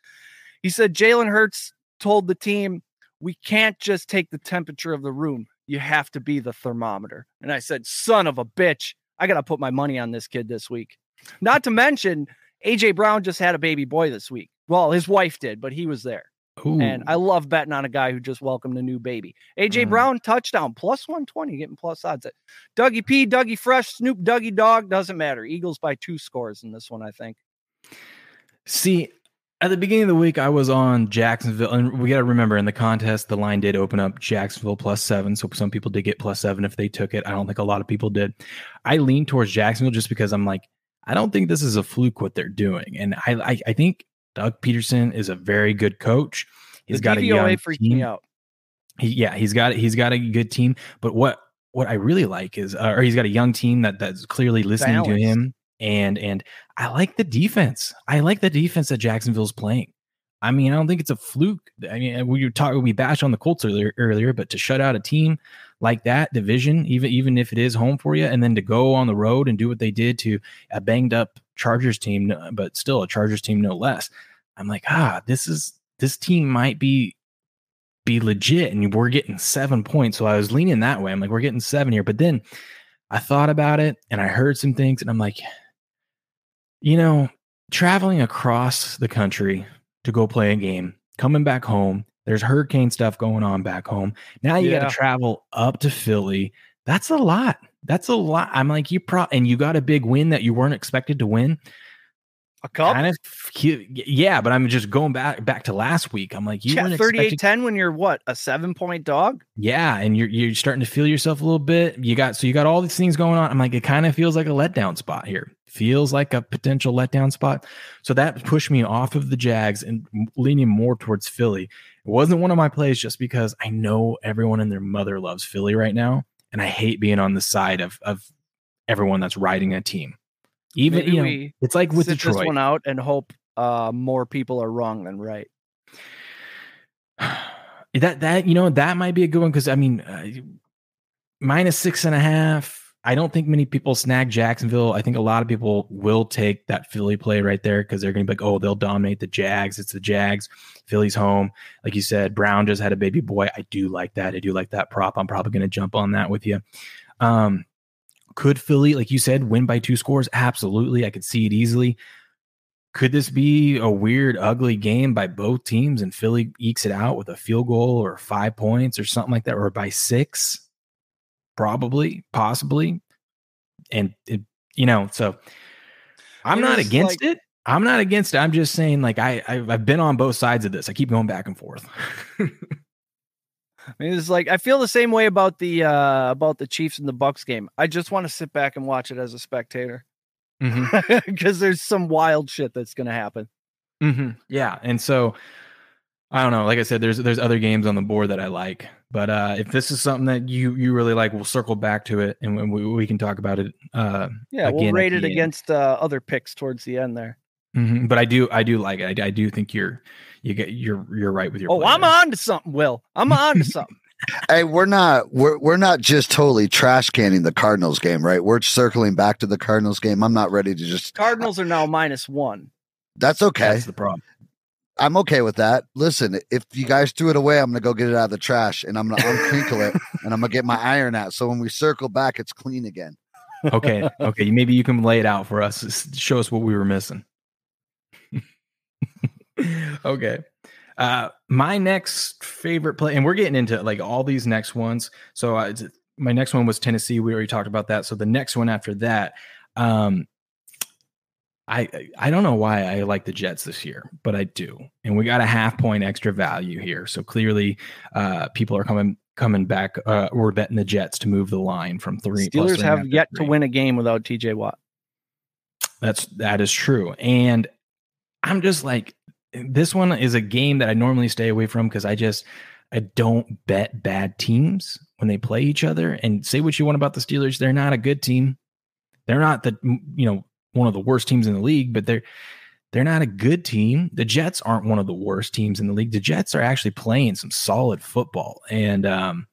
Speaker 4: He said Jalen Hurts told the team, "We can't just take the temperature of the room. You have to be the thermometer." And I said, "Son of a bitch, I got to put my money on this kid this week." Not to mention AJ Brown just had a baby boy this week. Well, his wife did, but he was there.
Speaker 3: Ooh.
Speaker 4: And I love betting on a guy who just welcomed a new baby. AJ
Speaker 3: Mm.
Speaker 4: Brown touchdown plus 120, getting plus odds. at Dougie P, Dougie Fresh, Snoop, Dougie Dog, doesn't matter. Eagles by two scores in this one, I think.
Speaker 3: See, at the beginning of the week, I was on Jacksonville, and we got to remember in the contest, the line did open up Jacksonville plus seven. So some people did get plus seven if they took it. I don't think a lot of people did. I lean towards Jacksonville just because I'm like, I don't think this is a fluke what they're doing, and I I, I think Doug Pederson is a very good coach. He's
Speaker 4: the
Speaker 3: got a young
Speaker 4: freaked
Speaker 3: team.
Speaker 4: me out.
Speaker 3: He, yeah, he's got he's got a good team. But what what I really like is, uh, or he's got a young team that that's clearly listening to him, and and I like the defense. I like the defense that Jacksonville's playing. I mean, I don't think it's a fluke. I mean, we were talking, we bashed on the Colts earlier, earlier, but to shut out a team like that division, even even if it is home for you, and then to go on the road and do what they did to a banged up Chargers team, but still a Chargers team no less. I'm like, ah, this is this team might be be legit, and we're getting seven points. So I was leaning that way. I'm like, we're getting seven here, but then I thought about it and I heard some things, and I'm like, you know, traveling across the country to go play a game, coming back home. There's hurricane stuff going on back home. Now you got to travel up to Philly. That's a lot. That's a lot. I'm like, you pro and you got a big win that you weren't expected to win.
Speaker 4: A cup?
Speaker 3: Kind of, yeah. But I'm just going back back to last week. I'm like, you
Speaker 4: yeah, 38
Speaker 3: expected
Speaker 4: 10 when you're what? A seven point dog?
Speaker 3: yeah, and you're you're starting to feel yourself a little bit. You got so you got all these things going on. I'm like, it kind of feels like a letdown spot here. Feels like a potential letdown spot. So that pushed me off of the Jags and leaning more towards Philly. It wasn't one of my plays just because I know everyone and their mother loves Philly right now, and I hate being on the side of of everyone that's riding a team. Even
Speaker 4: Maybe
Speaker 3: you know, it's like with Detroit.
Speaker 4: this one out and hope uh, more people are wrong than right.
Speaker 3: that that you know that might be a good one because I mean uh, minus six and a half. I don't think many people snag Jacksonville. I think a lot of people will take that Philly play right there because they're going to be like, oh, they'll dominate the Jags. It's the Jags. Philly's home. Like you said, Brown just had a baby boy. I do like that. I do like that prop. I'm probably going to jump on that with you. Um, could Philly, like you said, win by two scores? Absolutely. I could see it easily. Could this be a weird, ugly game by both teams and Philly ekes it out with a field goal or five points or something like that, or by six? Probably, possibly. And, it, you know, so I'm not against
Speaker 4: like-
Speaker 3: it. I'm not against it. I'm just saying, like, I, I've, I've been on both sides of this. I keep going back and forth.
Speaker 4: I mean, it's like I feel the same way about the uh about the Chiefs and the Bucks game. I just want to sit back and watch it as a spectator because there's some wild shit that's gonna happen.
Speaker 3: hmm Yeah, and so I don't know. Like I said, there's there's other games on the board that I like, but uh, if this is something that you you really like, we'll circle back to it and we, we can talk about it. Uh,
Speaker 4: Yeah, we'll rate
Speaker 3: the
Speaker 4: it
Speaker 3: end.
Speaker 4: against uh, other picks towards the end there.
Speaker 3: mhm, But I do I do like it. I, I do think you're you get you're you're right with your.
Speaker 4: Oh,
Speaker 3: play
Speaker 4: I'm on to something, Will. I'm on to something.
Speaker 5: Hey, we're not we're we're not just totally trash canning the Cardinals game, right? We're circling back to the Cardinals game. I'm not ready to just
Speaker 4: Cardinals are now minus one.
Speaker 5: That's okay.
Speaker 3: That's the problem.
Speaker 5: I'm okay with that. Listen, if you guys threw it away, I'm gonna go get it out of the trash and I'm gonna uncrinkle it and I'm gonna get my iron out. So when we circle back, it's clean again.
Speaker 3: Okay, okay. Maybe you can lay it out for us. Show us what we were missing. okay. Uh, my next favorite play, and we're getting into like all these next ones. So uh, my next one was Tennessee. We already talked about that. So the next one after that, um, I I don't know why I like the Jets this year, but I do, and we got a half point extra value here. So clearly, uh, people are coming coming back. Uh, we're betting the Jets to move the line from three.
Speaker 4: Steelers
Speaker 3: three
Speaker 4: have yet to win a game without TJ Watt.
Speaker 3: That's that is true. And I'm just like this one is a game that I normally stay away from because I just I don't bet bad teams when they play each other. And say what you want about the Steelers, they're not a good team. They're not the you know one of the worst teams in the league, but they're they're not a good team. The Jets aren't one of the worst teams in the league. The Jets are actually playing some solid football, and um,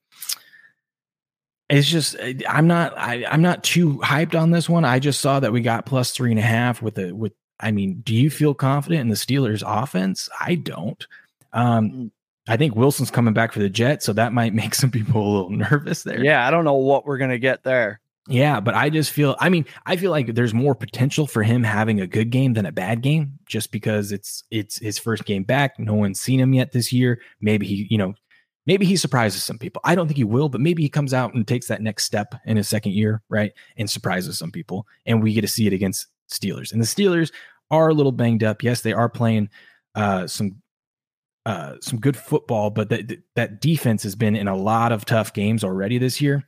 Speaker 3: it's just I'm not I, I'm not too hyped on this one. I just saw that we got plus three and a half with the with. I mean, do you feel confident in the Steelers' offense? I don't. Um, I think Wilson's coming back for the Jets, so that might make some people a little nervous there.
Speaker 4: Yeah, I don't know what we're gonna get there.
Speaker 3: Yeah, but I just feel I mean, I feel like there's more potential for him having a good game than a bad game just because it's it's his first game back. No one's seen him yet this year. Maybe he, you know, maybe he surprises some people. I don't think he will, but maybe he comes out and takes that next step in his second year, right? And surprises some people. And we get to see it against Steelers. And the Steelers are a little banged up. Yes, they are playing uh some uh some good football, but that that defense has been in a lot of tough games already this year.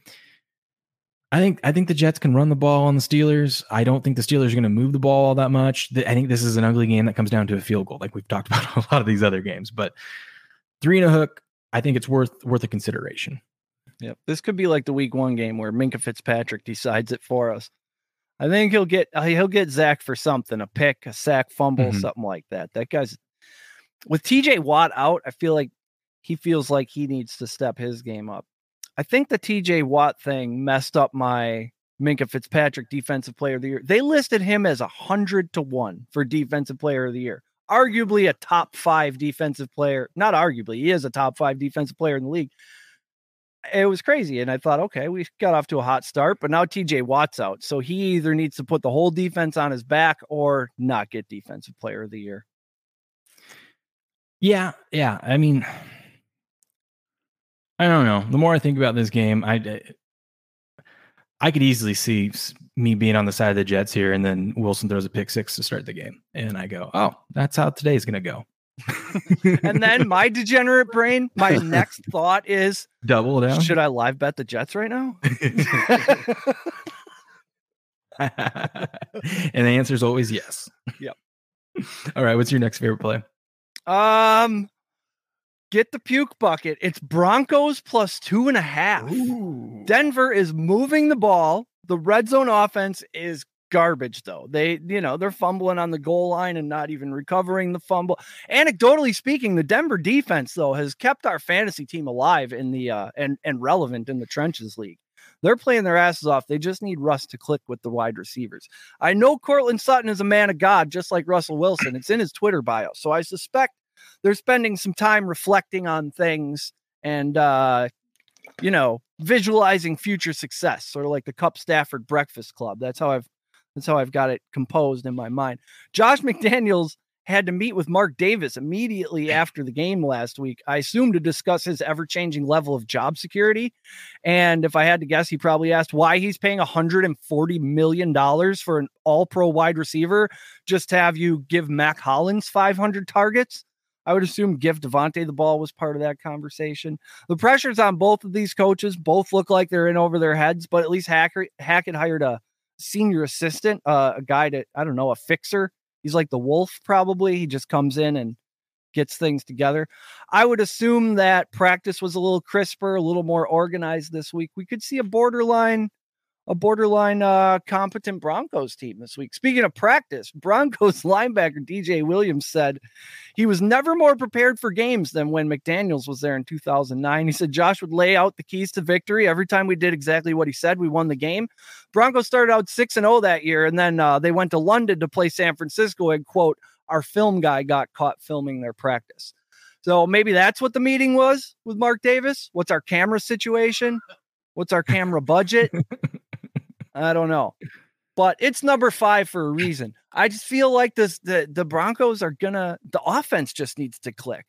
Speaker 3: I think I think the Jets can run the ball on the Steelers. I don't think the Steelers are going to move the ball all that much. I think this is an ugly game that comes down to a field goal, like we've talked about a lot of these other games. But three and a hook, I think it's worth worth a consideration.
Speaker 4: Yep. This could be like the week one game where Minkah Fitzpatrick decides it for us. I think he'll get uh, he'll get Zach for something, a pick, a sack, fumble,
Speaker 3: Mhm.
Speaker 4: something like that. That guy's with TJ Watt out, I feel like he feels like he needs to step his game up. I think the TJ Watt thing messed up my Minkah Fitzpatrick defensive player of the year. They listed him as a hundred to one for defensive player of the year. Arguably a top five defensive player, not arguably, he is a top five defensive player in the league it was crazy. And I thought, okay, we got off to a hot start, but now TJ Watt's out. So he either needs to put the whole defense on his back or not get defensive player of the year.
Speaker 3: Yeah, yeah. I mean, I don't know. The more I think about this game, I I could easily see me being on the side of the Jets here, and then Wilson throws a pick six to start the game, and I go, "Oh, that's how today's going to go."
Speaker 4: and then my degenerate brain, my next thought is
Speaker 3: double down.
Speaker 4: Should I live bet the Jets right now?
Speaker 3: and the answer is always yes.
Speaker 4: Yep.
Speaker 3: All right. What's your next favorite play?
Speaker 4: Um, get the puke bucket. It's Broncos plus two and a half.
Speaker 3: Ooh.
Speaker 4: Denver is moving the ball. The red zone offense is garbage though. They, you know, they're fumbling on the goal line and not even recovering the fumble. Anecdotally speaking, the Denver defense though has kept our fantasy team alive in the uh and and relevant in the trenches league. They're playing their asses off. They just need Russ to click with the wide receivers. I know Courtland Sutton is a man of God, just like Russell Wilson. It's in his Twitter bio. So I suspect they're spending some time reflecting on things and uh you know visualizing future success sort of like the Kupp Stafford breakfast club. That's how i've that's how i've got it composed in my mind. Josh mcdaniels had to meet with mark davis immediately after the game last week i assume to discuss his ever-changing level of job security. And if i had to guess he probably asked why he's paying 140 million dollars for an all-pro wide receiver just to have you give Mack Hollins 500 targets I would assume give Davante the ball was part of that conversation. The pressure's on both of these coaches. Both look like they're in over their heads, but at least Hacker, Hackett hired a senior assistant, uh, a guy to, I don't know, a fixer. He's like the wolf, probably. He just comes in and gets things together. I would assume that practice was a little crisper, a little more organized this week. We could see a borderline a borderline uh, competent Broncos team this week. Speaking of practice, Broncos linebacker DJ Williams said he was never more prepared for games than when McDaniels was there in 2009. He said Josh would lay out the keys to victory every time we did exactly what he said. We won the game. Broncos started out 6 and 0 that year and then uh, they went to London to play San Francisco and quote our film guy got caught filming their practice. So maybe that's what the meeting was with Mark Davis. What's our camera situation? What's our camera budget? I don't know. But it's number five for a reason. I just feel like this the, the Broncos are gonna the offense just needs to click.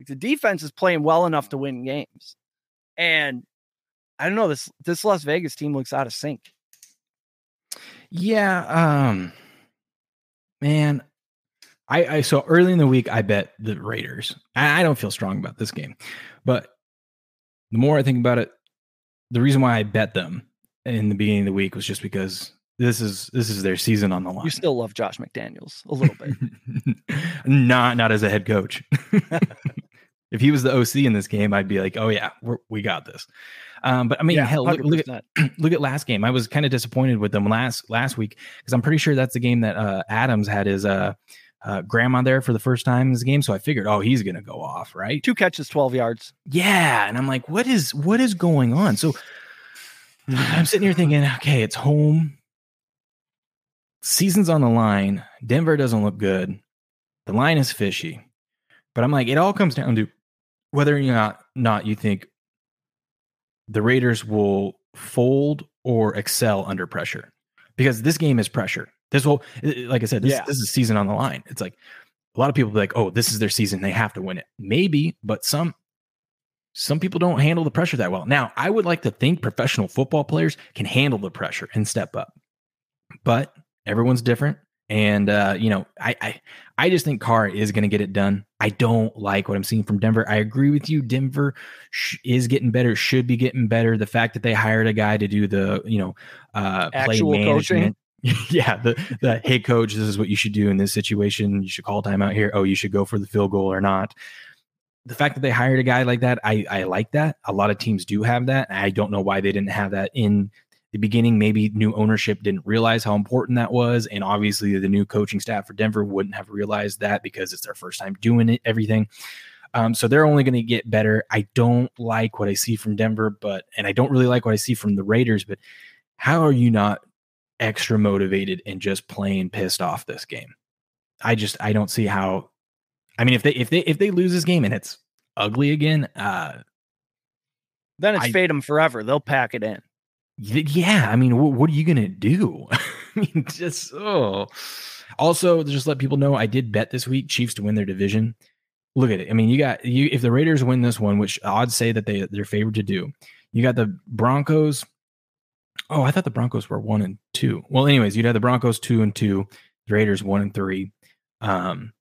Speaker 4: Like the defense is playing well enough to win games. And I don't know, this this Las Vegas team looks out of sync.
Speaker 3: Yeah, um man, I, I so early in the week I bet the Raiders. I, I don't feel strong about this game, but the more I think about it, the reason why I bet them in the beginning of the week was just because this is this is their season on the line.
Speaker 4: You still love Josh McDaniels a little bit.
Speaker 3: not not as a head coach. if he was the OC in this game, I'd be like, oh yeah, we got this. Um, but I mean, yeah, hell, look, look, at look at last game. I was kind of disappointed with them last last week because I'm pretty sure that's the game that uh, Adams had his uh, uh, grandma there for the first time in this game. So I figured, oh, he's gonna go off, right?
Speaker 4: Two catches, twelve yards.
Speaker 3: Yeah, and I'm like, what is what is going on? So I'm sitting here thinking, okay, it's home. Season's on the line. Denver doesn't look good. The line is fishy. But I'm like, it all comes down to whether or not, not you think the Raiders will fold or excel under pressure. Because this game is pressure. This will, like I said, this, yeah. this is season on the line. It's like a lot of people be like, oh, this is their season. They have to win it. Maybe, but some some people don't handle the pressure that well. Now, I would like to think professional football players can handle the pressure and step up, but everyone's different. And uh, you know, I, I I just think Carr is going to get it done. I don't like what I'm seeing from Denver. I agree with you. Denver sh- is getting better. Should be getting better. The fact that they hired a guy to do the you know uh,
Speaker 4: actual coaching.
Speaker 3: yeah, the the hey coach, this is what you should do in this situation. You should call timeout here. Oh, you should go for the field goal or not the fact that they hired a guy like that, I, I like that. A lot of teams do have that. I don't know why they didn't have that in the beginning. Maybe new ownership didn't realize how important that was. And obviously, the new coaching staff for Denver wouldn't have realized that because it's their first time doing it, everything. Um, so they're only going to get better. I don't like what I see from Denver, but, and I don't really like what I see from the Raiders, but how are you not extra motivated and just plain pissed off this game? I just, I don't see how I mean, if they if they if they lose this game and it's ugly again, uh,
Speaker 4: Then it's
Speaker 3: I-
Speaker 4: fade them forever. They'll pack it in.
Speaker 3: Yeah, I mean, wh- what are you gonna do? I mean, just oh. Also, just let people know, I did bet this week Chiefs to win their division. Look at it. I mean, you got you if the Raiders win this one, which odds say that they they're favored to do. You got the Broncos. Oh, I thought the Broncos were one and two. Well, anyways, you'd have the Broncos two and two, the Raiders one and three. Um,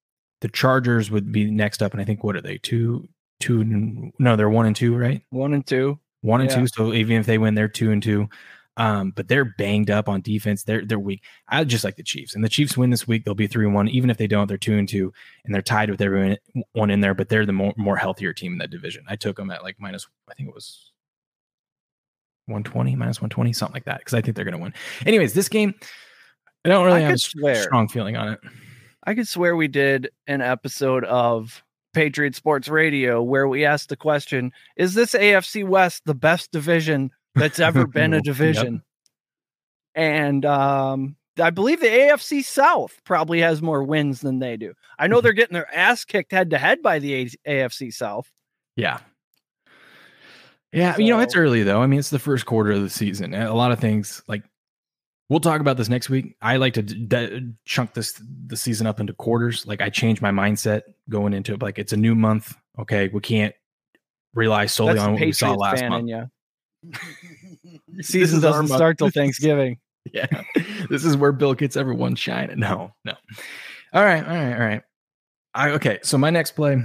Speaker 3: the Chargers would be next up, and I think what are they two two? and- No, they're one and two, right?
Speaker 4: One and two.
Speaker 3: one and
Speaker 4: Yeah.
Speaker 3: two. So even if they win, they're two and two. Um, but they're banged up on defense. They're they're weak. I just like the Chiefs, and the Chiefs win this week. They'll be three and one. Even if they don't, they're two and two, and they're tied with everyone one in there. But they're the more more healthier team in that division. I took them at like minus. I think it was. 120 minus 120 something like that because i think they're going to win anyways this game i don't really
Speaker 4: I
Speaker 3: have a
Speaker 4: swear.
Speaker 3: strong feeling on it
Speaker 4: I could swear we did an episode of Patriot Sports Radio where we asked the question Is this AFC West the best division that's ever been a
Speaker 3: Yep.
Speaker 4: division? And um, I believe the AFC South probably has more wins than they do. I know they're getting their ass kicked head to head by the A- AFC South.
Speaker 3: Yeah. Yeah, you know, it's early though. I mean, it's the first quarter of the season. A lot of things like we'll talk about this next week. I like to d- d- chunk this the season up into quarters. Like I change my mindset going into it. Like it's a new month. Okay, we can't rely solely
Speaker 4: That's
Speaker 3: on
Speaker 4: the
Speaker 3: what we saw last month.
Speaker 4: in you.
Speaker 3: This
Speaker 4: Season doesn't
Speaker 3: month.
Speaker 4: start till Thanksgiving.
Speaker 3: Yeah, this is where Bill gets everyone shining. No, no. All right, all right, all right. I okay. So my next play.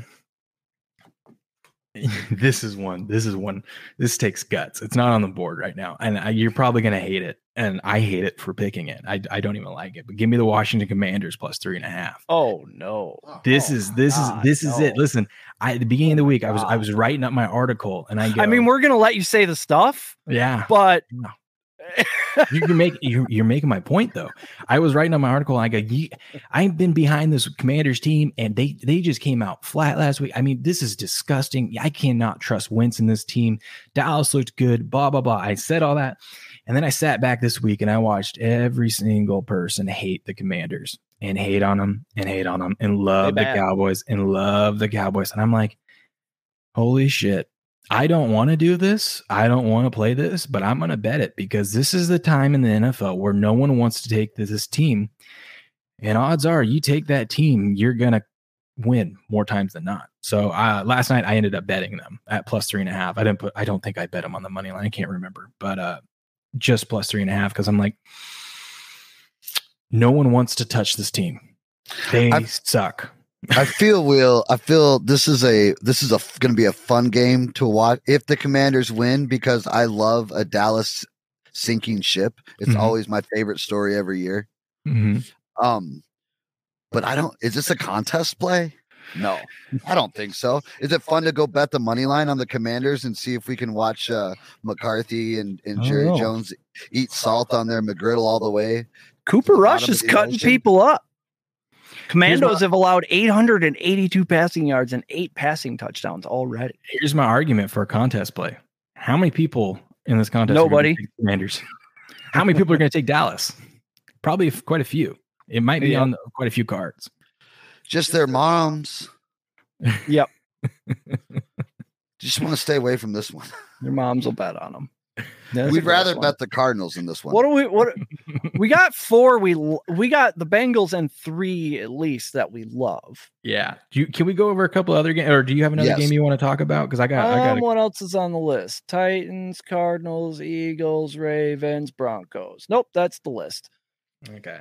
Speaker 3: this is one. This is one. This takes guts. It's not on the board right now, and I, you're probably gonna hate it. And I hate it for picking it. I, I don't even like it. But give me the Washington Commanders plus three and a half.
Speaker 4: Oh, no.
Speaker 3: This
Speaker 5: Oh,
Speaker 3: is this
Speaker 4: God,
Speaker 3: is this is it. Listen, I at the beginning of the week, I was I was writing up my article, and I go,
Speaker 4: I mean, we're going to let you say the stuff,
Speaker 3: yeah.
Speaker 4: but
Speaker 3: No. You make you're, you're making my point though. I was writing on my article. And I go, "Ye- I've been behind this Commanders team, and they they just came out flat last week. I mean, this is disgusting. I cannot trust Wentz in this team. Dallas looked good. Blah blah blah. I said all that, and then I sat back this week and I watched every single person hate the Commanders and hate on them and hate on them and love the. Cowboys and love the Cowboys, and I'm like, holy shit. I don't want to do this. I don't want to play this, but I'm going to bet it because this is the time in the NFL where no one wants to take this, team. And odds are you take that team, you're going to win more times than not. So uh, last night I ended up betting them at plus three and a half. I didn't put, I don't think I bet them on the money line. I can't remember, but uh, just plus three and a half because I'm like, no one wants to touch this team. They
Speaker 5: I've-
Speaker 3: suck.
Speaker 5: I feel will I feel this is a this is a going to be a fun game to watch if the Commanders win because I love a Dallas sinking ship. It's
Speaker 3: Mhm.
Speaker 5: always my favorite story every year.
Speaker 3: Mhm.
Speaker 5: Um, but I don't. Is this a contest play? No, I don't think so. Is it fun to go bet the money line on the Commanders and see if we can watch uh, McCarthy and, and Jerry
Speaker 3: know.
Speaker 5: Jones eat salt on their McGriddle all the way?
Speaker 4: Cooper Rush is cutting
Speaker 5: ocean.
Speaker 4: people up. Commandos
Speaker 3: my-
Speaker 4: have allowed 882 passing yards and eight passing touchdowns already.
Speaker 3: Here's my argument for a contest play. How many people in this contest? are
Speaker 4: Nobody.
Speaker 3: take Commanders. How many people are going to take Dallas? Probably quite a few. It might be
Speaker 4: Yeah.
Speaker 3: on the, quite a few cards.
Speaker 5: Just their moms.
Speaker 4: Yep.
Speaker 5: Just want to stay away from this one.
Speaker 4: Their moms will bet on them. That's
Speaker 5: We'd
Speaker 4: a gross
Speaker 5: rather
Speaker 4: one.
Speaker 5: bet the Cardinals in this one.
Speaker 4: What do we what we got four we we got the Bengals and three at least that we love.
Speaker 3: yeah. Do you, can we go over a couple other games, or do you have another
Speaker 5: Yes.
Speaker 3: game you want to talk about? Because I got, I got.
Speaker 4: Um,
Speaker 3: A,
Speaker 4: what else is on the list? Titans, Cardinals, Eagles, Ravens, Broncos. Nope, that's the list.
Speaker 3: okay.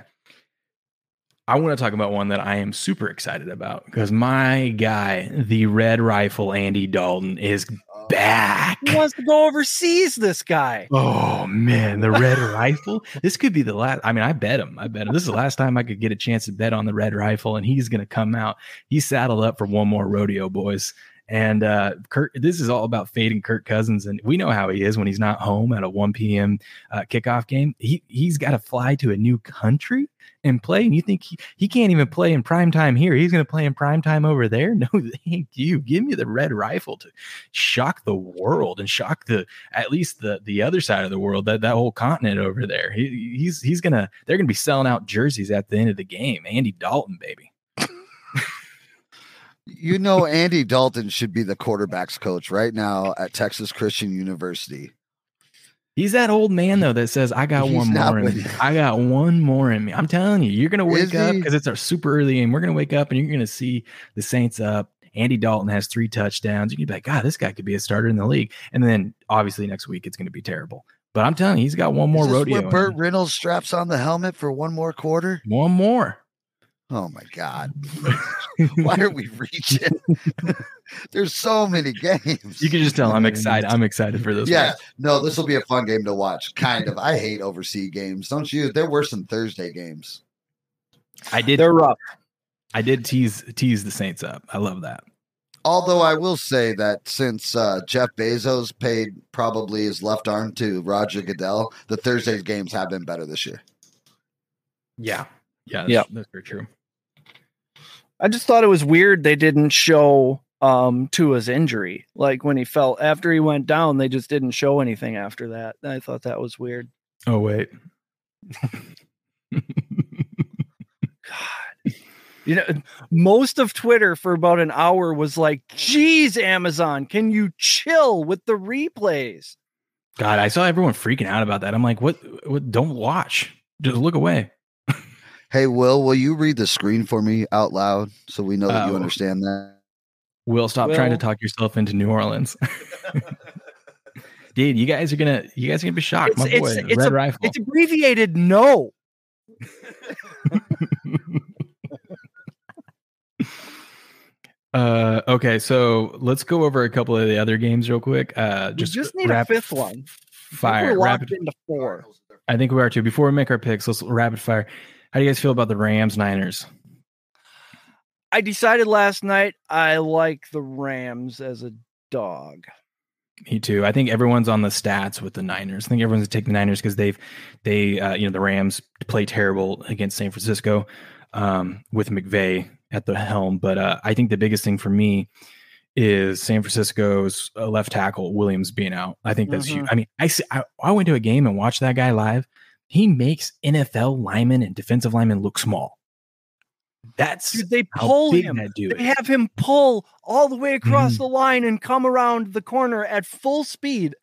Speaker 3: I want to talk about one that I am super excited about because my guy, the Red Rifle Andy Dalton, is back.
Speaker 4: He wants to go overseas? This guy.
Speaker 3: Oh man, the red rifle. This could be the last. I mean, I bet him. I bet him. This is the last time I could get a chance to bet on the red rifle, and he's going to come out. He's saddled up for one more rodeo, boys. And uh, this is all about fading Kirk Cousins, and we know how he is when he's not home at a 1 p.m. Uh, kickoff game. He he's got to fly to a new country and play. And you think he, he can't even play in prime time here? He's going to play in prime time over there? No, thank you. Give me the red rifle to shock the world and shock the at least the the other side of the world that that whole continent over there. He, he's he's gonna they're gonna be selling out jerseys at the end of the game. Andy Dalton, baby.
Speaker 5: You know, Andy Dalton should be the quarterbacks coach right now at Texas Christian University.
Speaker 3: He's that old man though that says, "I got
Speaker 5: He's
Speaker 3: one more in me. I got one more in me." I'm telling you, you're gonna
Speaker 5: Is
Speaker 3: wake up because it's our super early game. We're gonna wake up and you're gonna see the Saints up. Andy Dalton has three touchdowns. You can be like, God, this guy could be a starter in the league. And then obviously next week it's gonna be terrible. But I'm telling you, he's got one more
Speaker 5: Is this
Speaker 3: rodeo.
Speaker 5: where Burt. Reynolds straps on the helmet for one more quarter.
Speaker 3: One more.
Speaker 5: Oh my God. Why are we reaching? There's so many games.
Speaker 3: You can just tell I'm excited. I'm excited for this.
Speaker 5: Yeah,
Speaker 3: one.
Speaker 5: no, this will be a fun game to watch. Kind of. I hate overseas games, don't you? They're worse than Thursday games.
Speaker 3: I did.
Speaker 4: They're rough.
Speaker 3: I did tease tease the Saints up. I love that.
Speaker 5: Although I will say that since uh, Jeff Bezos paid probably his left arm to Roger Goodell, the Thursday games have been better this year.
Speaker 3: Yeah. Yeah. That's,
Speaker 4: Yeah.
Speaker 3: That's very true.
Speaker 4: I just thought it was weird they didn't show um Tua's injury. Like when he fell after he went down, they just didn't show anything after that. I thought that was weird.
Speaker 3: Oh wait. God.
Speaker 4: You know, most of Twitter for about an hour was like, geez, Amazon, can you chill with the replays?
Speaker 3: God, I saw everyone freaking out about that. I'm like, what? What? Don't watch. Just look away.
Speaker 5: Hey, Will, will you read the screen for me out loud so we know that you
Speaker 3: Oh.
Speaker 5: understand that?
Speaker 3: Will stop trying to talk yourself into New Orleans. Dude, you guys are gonna you guys are gonna be shocked. My boy,
Speaker 4: it's- it's
Speaker 3: Red
Speaker 4: a-
Speaker 3: Rifle.
Speaker 4: It's abbreviated no.
Speaker 3: uh, okay, so let's go over a couple of the other games real quick. Uh,
Speaker 4: We
Speaker 3: just
Speaker 4: just need a fifth one.
Speaker 3: Fire,
Speaker 4: We're locked
Speaker 3: rapid.
Speaker 4: into four.
Speaker 3: I think we are too. Before we make our picks, let's rapid fire. How do you guys feel about the Rams Niners?
Speaker 4: I decided last night I like the Rams as a dog.
Speaker 3: Me too. I think everyone's on the stats with the Niners. I think everyone's taking the Niners because they've they uh, you know the Rams play terrible against San Francisco um, with McVay at the helm. But uh, I think the biggest thing for me is San Francisco's uh, left tackle Williams being out. I think that's huge. I mean, I, see- I I went to a game and watched that guy live. He makes NFL linemen and defensive linemen look small. That's
Speaker 4: Dude, they pull him.
Speaker 3: that dude
Speaker 4: They
Speaker 3: is.
Speaker 4: have him pull all the way across
Speaker 3: Mhm.
Speaker 4: the line and come around the corner at full speed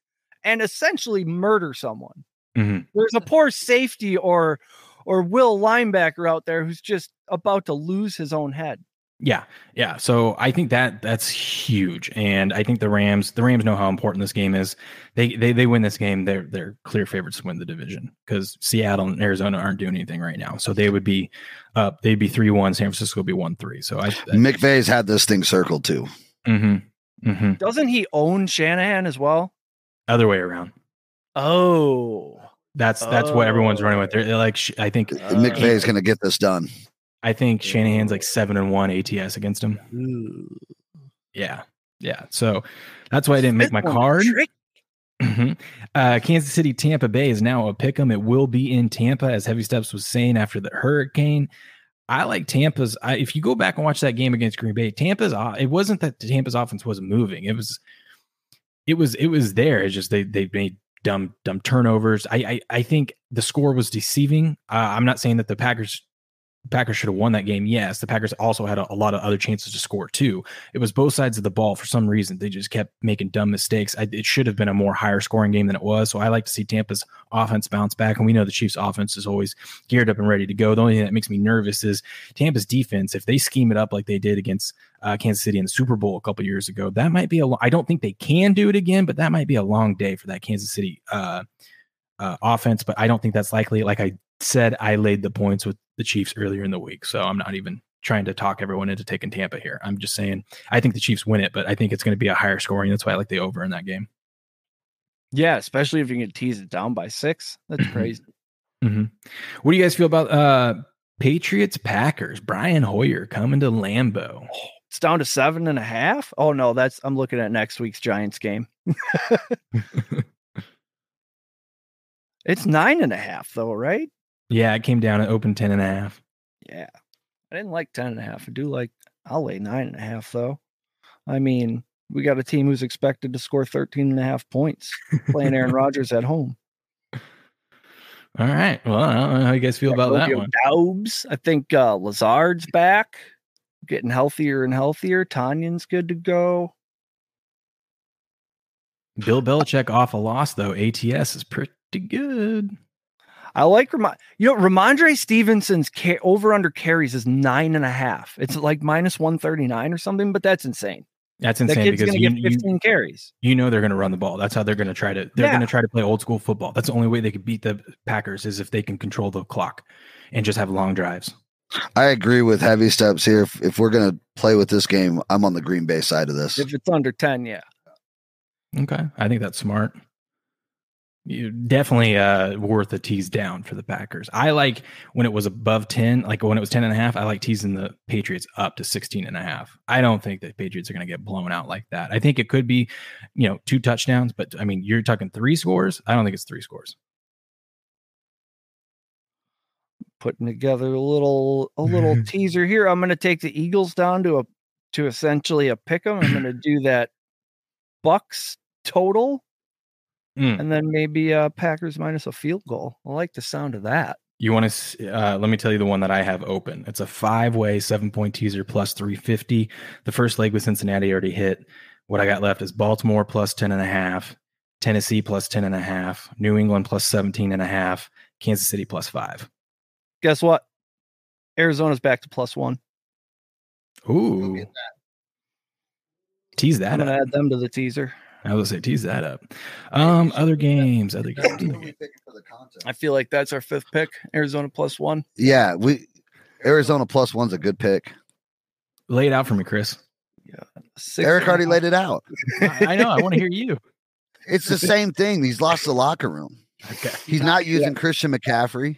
Speaker 4: and essentially murder someone.
Speaker 3: Mhm.
Speaker 4: There's a poor safety or or will linebacker out there who's just about to lose his own head.
Speaker 3: Yeah, yeah. So I think that that's huge, and I think the Rams, the Rams know how important this game is. They they they win this game. They're they're clear favorites to win the division because Seattle and Arizona aren't doing anything right now. So they would be up. They'd be three one. San Francisco would be one three. So I. I
Speaker 5: McVay's had this thing circled too.
Speaker 3: hmm hmm
Speaker 4: Doesn't he own Shanahan as well?
Speaker 3: Other way around.
Speaker 4: Oh.
Speaker 3: That's that's what everyone's running with. They're, they're like I think
Speaker 5: McVay's going to get this done.
Speaker 3: I think Shanahan's like seven and one ATS against him. Yeah, yeah. So that's why I didn't make my card. Mhm. Uh, Kansas City, Tampa Bay is now a pick 'em. It will be in Tampa, as Heavy Steps was saying after the hurricane. I like Tampa's. I, if you go back and watch that game against Green Bay, Tampa's. It wasn't that Tampa's offense wasn't moving. It was, it was, it was there. It's just they they made dumb dumb turnovers. I I, I think the score was deceiving. Uh, I'm not saying that the Packers Packers should have won that game. Yes, the Packers also had a, a lot of other chances to score too. It was both sides of the ball for some reason. They just kept making dumb mistakes. I, it should have been a more higher scoring game than it was. So I like to see Tampa's offense bounce back. And we know the Chiefs' offense is always geared up and ready to go. The only thing that makes me nervous is Tampa's defense. If they scheme it up like they did against uh, Kansas City in the Super Bowl a couple years ago, that might be a. lo- I don't think they can do it again, but that might be a long day for that Kansas City uh, uh, offense. But I don't think that's likely. Like I said, I laid the points with the Chiefs earlier in the week, so I'm not even trying to talk everyone into taking Tampa here. I'm just saying I think the Chiefs win it, but I think it's going to be a higher scoring. That's why I like the over in that game.
Speaker 4: Yeah, especially if you can tease it down by six. That's
Speaker 3: Mhm.
Speaker 4: crazy.
Speaker 3: hmm What do you guys feel about uh, Patriots Packers? Brian Hoyer coming to Lambeau.
Speaker 4: It's down to seven and a half. Oh no, that's I'm looking at next week's Giants game. It's nine and a half though, right?
Speaker 3: Yeah, it came down and opened 10 and a half.
Speaker 4: Yeah. I didn't like ten and a half. I do like I'll lay nine and a half though. I mean, we got a team who's expected to score 13 and a half points playing Aaron Rodgers at home.
Speaker 3: All right. Well, I don't know how you guys feel about that one.
Speaker 4: Doubs. I think uh Lazard's back. getting healthier and healthier. Tanyan's good to go.
Speaker 3: Bill Belichick off a loss though. ATS is pretty good.
Speaker 4: I like Ram- you know Rhamondre Stevenson's ca- over under carries is nine and a half. It's like minus one thirty nine or something, but that's insane.
Speaker 3: That's
Speaker 4: That
Speaker 3: insane
Speaker 4: kid's
Speaker 3: because
Speaker 4: gonna
Speaker 3: you,
Speaker 4: get
Speaker 3: you,
Speaker 4: fifteen carries.
Speaker 3: you know they're going to run the ball. That's how they're going to try to. They're
Speaker 4: Yeah.
Speaker 3: going to try to play old school football. That's the only way they could beat the Packers is if they can control the clock and just have long drives.
Speaker 5: I agree with heavy steps here. If, if we're gonna play with this game, I'm on the Green Bay side of this.
Speaker 4: If it's under ten, yeah.
Speaker 3: Okay, I think that's smart. Definitely uh worth a tease down for the Packers. I like when it was above 10, like when it was 10 and a half, I like teasing the Patriots up to 16 and a half. I don't think the Patriots are going to get blown out like that. I think it could be, you know, two touchdowns, but I mean, you're talking three scores. I don't think it's three scores.
Speaker 4: Putting together a little a little teaser here. I'm going to take the Eagles down to a to essentially a pick 'em. I'm going to do that Bucks total,
Speaker 3: Mm.
Speaker 4: and then maybe uh Packers minus a field goal. I like the sound of that.
Speaker 3: You want to? Uh, let me tell you the one that I have open. It's a five-way seven-point teaser plus three fifty. The first leg with Cincinnati already hit. What I got left is Baltimore plus ten and a half, Tennessee plus ten and a half, New England plus 17 and a half, Kansas City plus five.
Speaker 4: Guess what? Arizona's back to plus one.
Speaker 3: Ooh, tease that
Speaker 4: I'm going to add them to the teaser.
Speaker 3: I was say tease that up. Um, other games, other games. other games.
Speaker 4: I feel like that's our fifth pick. Arizona plus one.
Speaker 5: Yeah, we Arizona plus one's a good pick.
Speaker 3: Lay it out for me, Chris.
Speaker 4: Six
Speaker 5: Eric already laid it out.
Speaker 3: I I know. I want to hear you.
Speaker 5: It's the same thing. He's lost the locker room.
Speaker 3: Okay.
Speaker 5: He's not using Christian McCaffrey.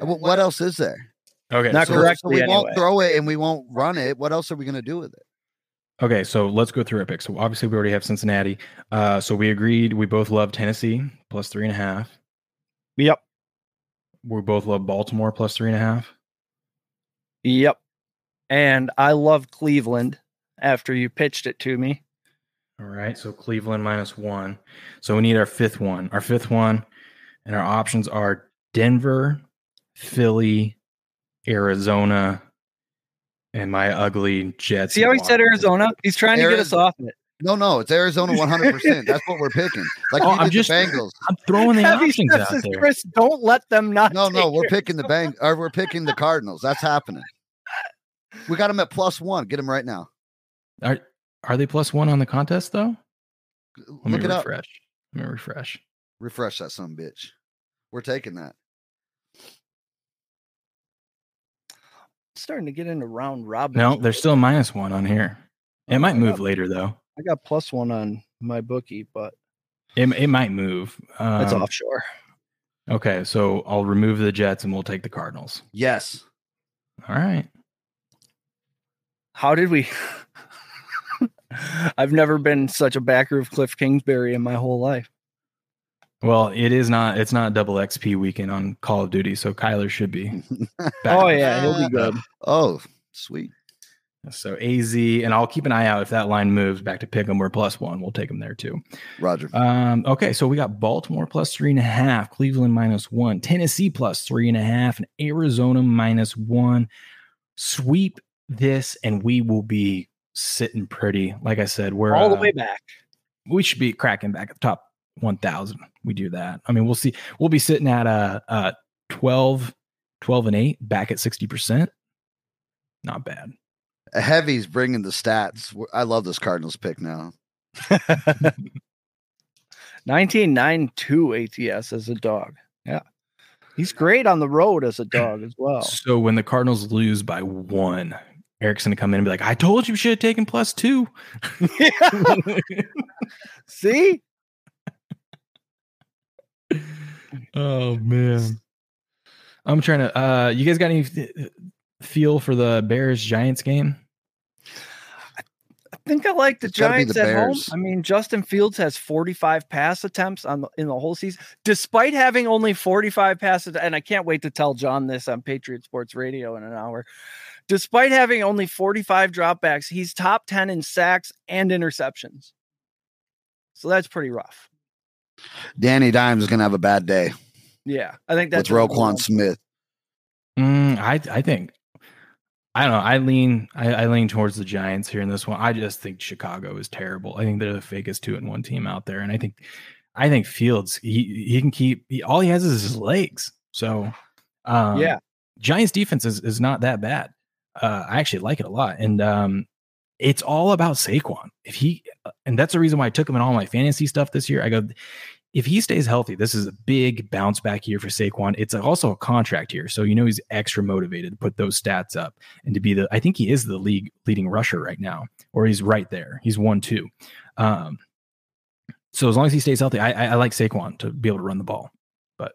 Speaker 5: Uh, What else is there?
Speaker 3: Okay.
Speaker 4: Not
Speaker 3: so-
Speaker 5: So-
Speaker 4: correctly
Speaker 5: So we
Speaker 4: anyway.
Speaker 5: won't throw it and we won't run it. What else are we going to do with it?
Speaker 3: Okay, so let's go through our picks. So obviously we already have Cincinnati. Uh, so we agreed we both love Tennessee plus three and a half.
Speaker 4: Yep.
Speaker 3: We both love Baltimore plus three and a half.
Speaker 4: Yep. And I love Cleveland after you pitched it to me.
Speaker 3: All right, so Cleveland minus one. So we need our fifth one. Our fifth one, and our options are Denver, Philly, Arizona, and my ugly Jets.
Speaker 4: See how he said Arizona? He's trying to get us off it.
Speaker 5: No, no, it's Arizona 100%. That's what we're picking. Like
Speaker 3: Oh,
Speaker 5: you
Speaker 3: I'm
Speaker 5: did
Speaker 3: just-
Speaker 5: the Bengals.
Speaker 3: I'm throwing the
Speaker 4: Heavy
Speaker 3: options out there.
Speaker 4: Chris, don't let them not.
Speaker 5: No, no, we're picking the bang or we're picking the Cardinals. That's happening. We got them at plus one. Get them right now.
Speaker 3: Are are they plus one on the contest though? Let me
Speaker 5: Look it up.
Speaker 3: refresh. Let me refresh.
Speaker 5: Refresh that some bitch. We're taking that.
Speaker 4: Starting to get into round robin.
Speaker 3: No, there's still a minus one on here. It might move
Speaker 4: got-
Speaker 3: later though.
Speaker 4: I got plus one on my bookie, but
Speaker 3: It, it might move.
Speaker 4: it's
Speaker 3: Um,
Speaker 4: offshore.
Speaker 3: Okay, so I'll remove the Jets and we'll take the Cardinals.
Speaker 5: Yes.
Speaker 3: All right.
Speaker 4: How did we? I've never been such a backer of Kliff Kingsbury in my whole life.
Speaker 3: Well, it is not. It's not double XP weekend on Call of Duty, so Kyler should be. back.
Speaker 4: Oh yeah, he'll be good.
Speaker 5: Oh, sweet.
Speaker 3: So AZ, and I'll keep an eye out if that line moves back to pick them. We're plus one. We'll take them there too.
Speaker 5: Roger.
Speaker 3: Um, okay, so we got Baltimore plus three and a half, Cleveland minus one, Tennessee plus three and a half, and Arizona minus one. Sweep this, and we will be sitting pretty. Like I said, we're
Speaker 4: All the
Speaker 3: uh,
Speaker 4: way back.
Speaker 3: we should be cracking back at the top 1000 we do that i mean we'll see we'll be sitting at uh uh 12 12 and 8 back at 60% not bad
Speaker 5: Heavy's bringing the stats. I love this Cardinals pick now.
Speaker 4: 1992 ATS as a dog. Yeah. He's great on the road as a dog as well.
Speaker 3: so when the cardinals lose by one eric's gonna come in and be like i told you you should have taken plus two
Speaker 4: See?
Speaker 3: Oh man i'm trying to uh you guys got any feel for the bears giants game
Speaker 4: I think I like the
Speaker 5: It's gotta be
Speaker 4: Giants
Speaker 5: the
Speaker 4: at home. I mean, Justin Fields has 45 pass attempts on the, in the whole season, despite having only 45 passes. And I can't wait to tell John this on Patriot Sports Radio in an hour. Despite having only 45 dropbacks, he's top 10 in sacks and interceptions. So that's pretty rough.
Speaker 5: Danny Dimes is going to have a bad day
Speaker 4: Yeah, I think that's what I'm
Speaker 5: Roquan
Speaker 4: going.
Speaker 5: Smith.
Speaker 3: Mm, I I think I don't know. I lean I, I, lean towards the Giants here in this one. I just think Chicago is terrible. I think they're the fakest two and one team out there, and I think I think Fields he he can keep he, all he has is his legs. So um,
Speaker 4: yeah,
Speaker 3: Giants defense is is not that bad. Uh, I actually like it a lot, and um, it's all about Saquon. If he and that's the reason why I took him in all my fantasy stuff this year. I go, if he stays healthy, this is a big bounce back year for Saquon. It's also a contract year, so you know he's extra motivated to put those stats up and to be the. I think he is the league leading rusher right now, or he's right there. He's one two. Um, so as long as he stays healthy, I, I, I like Saquon to be able to run the ball. But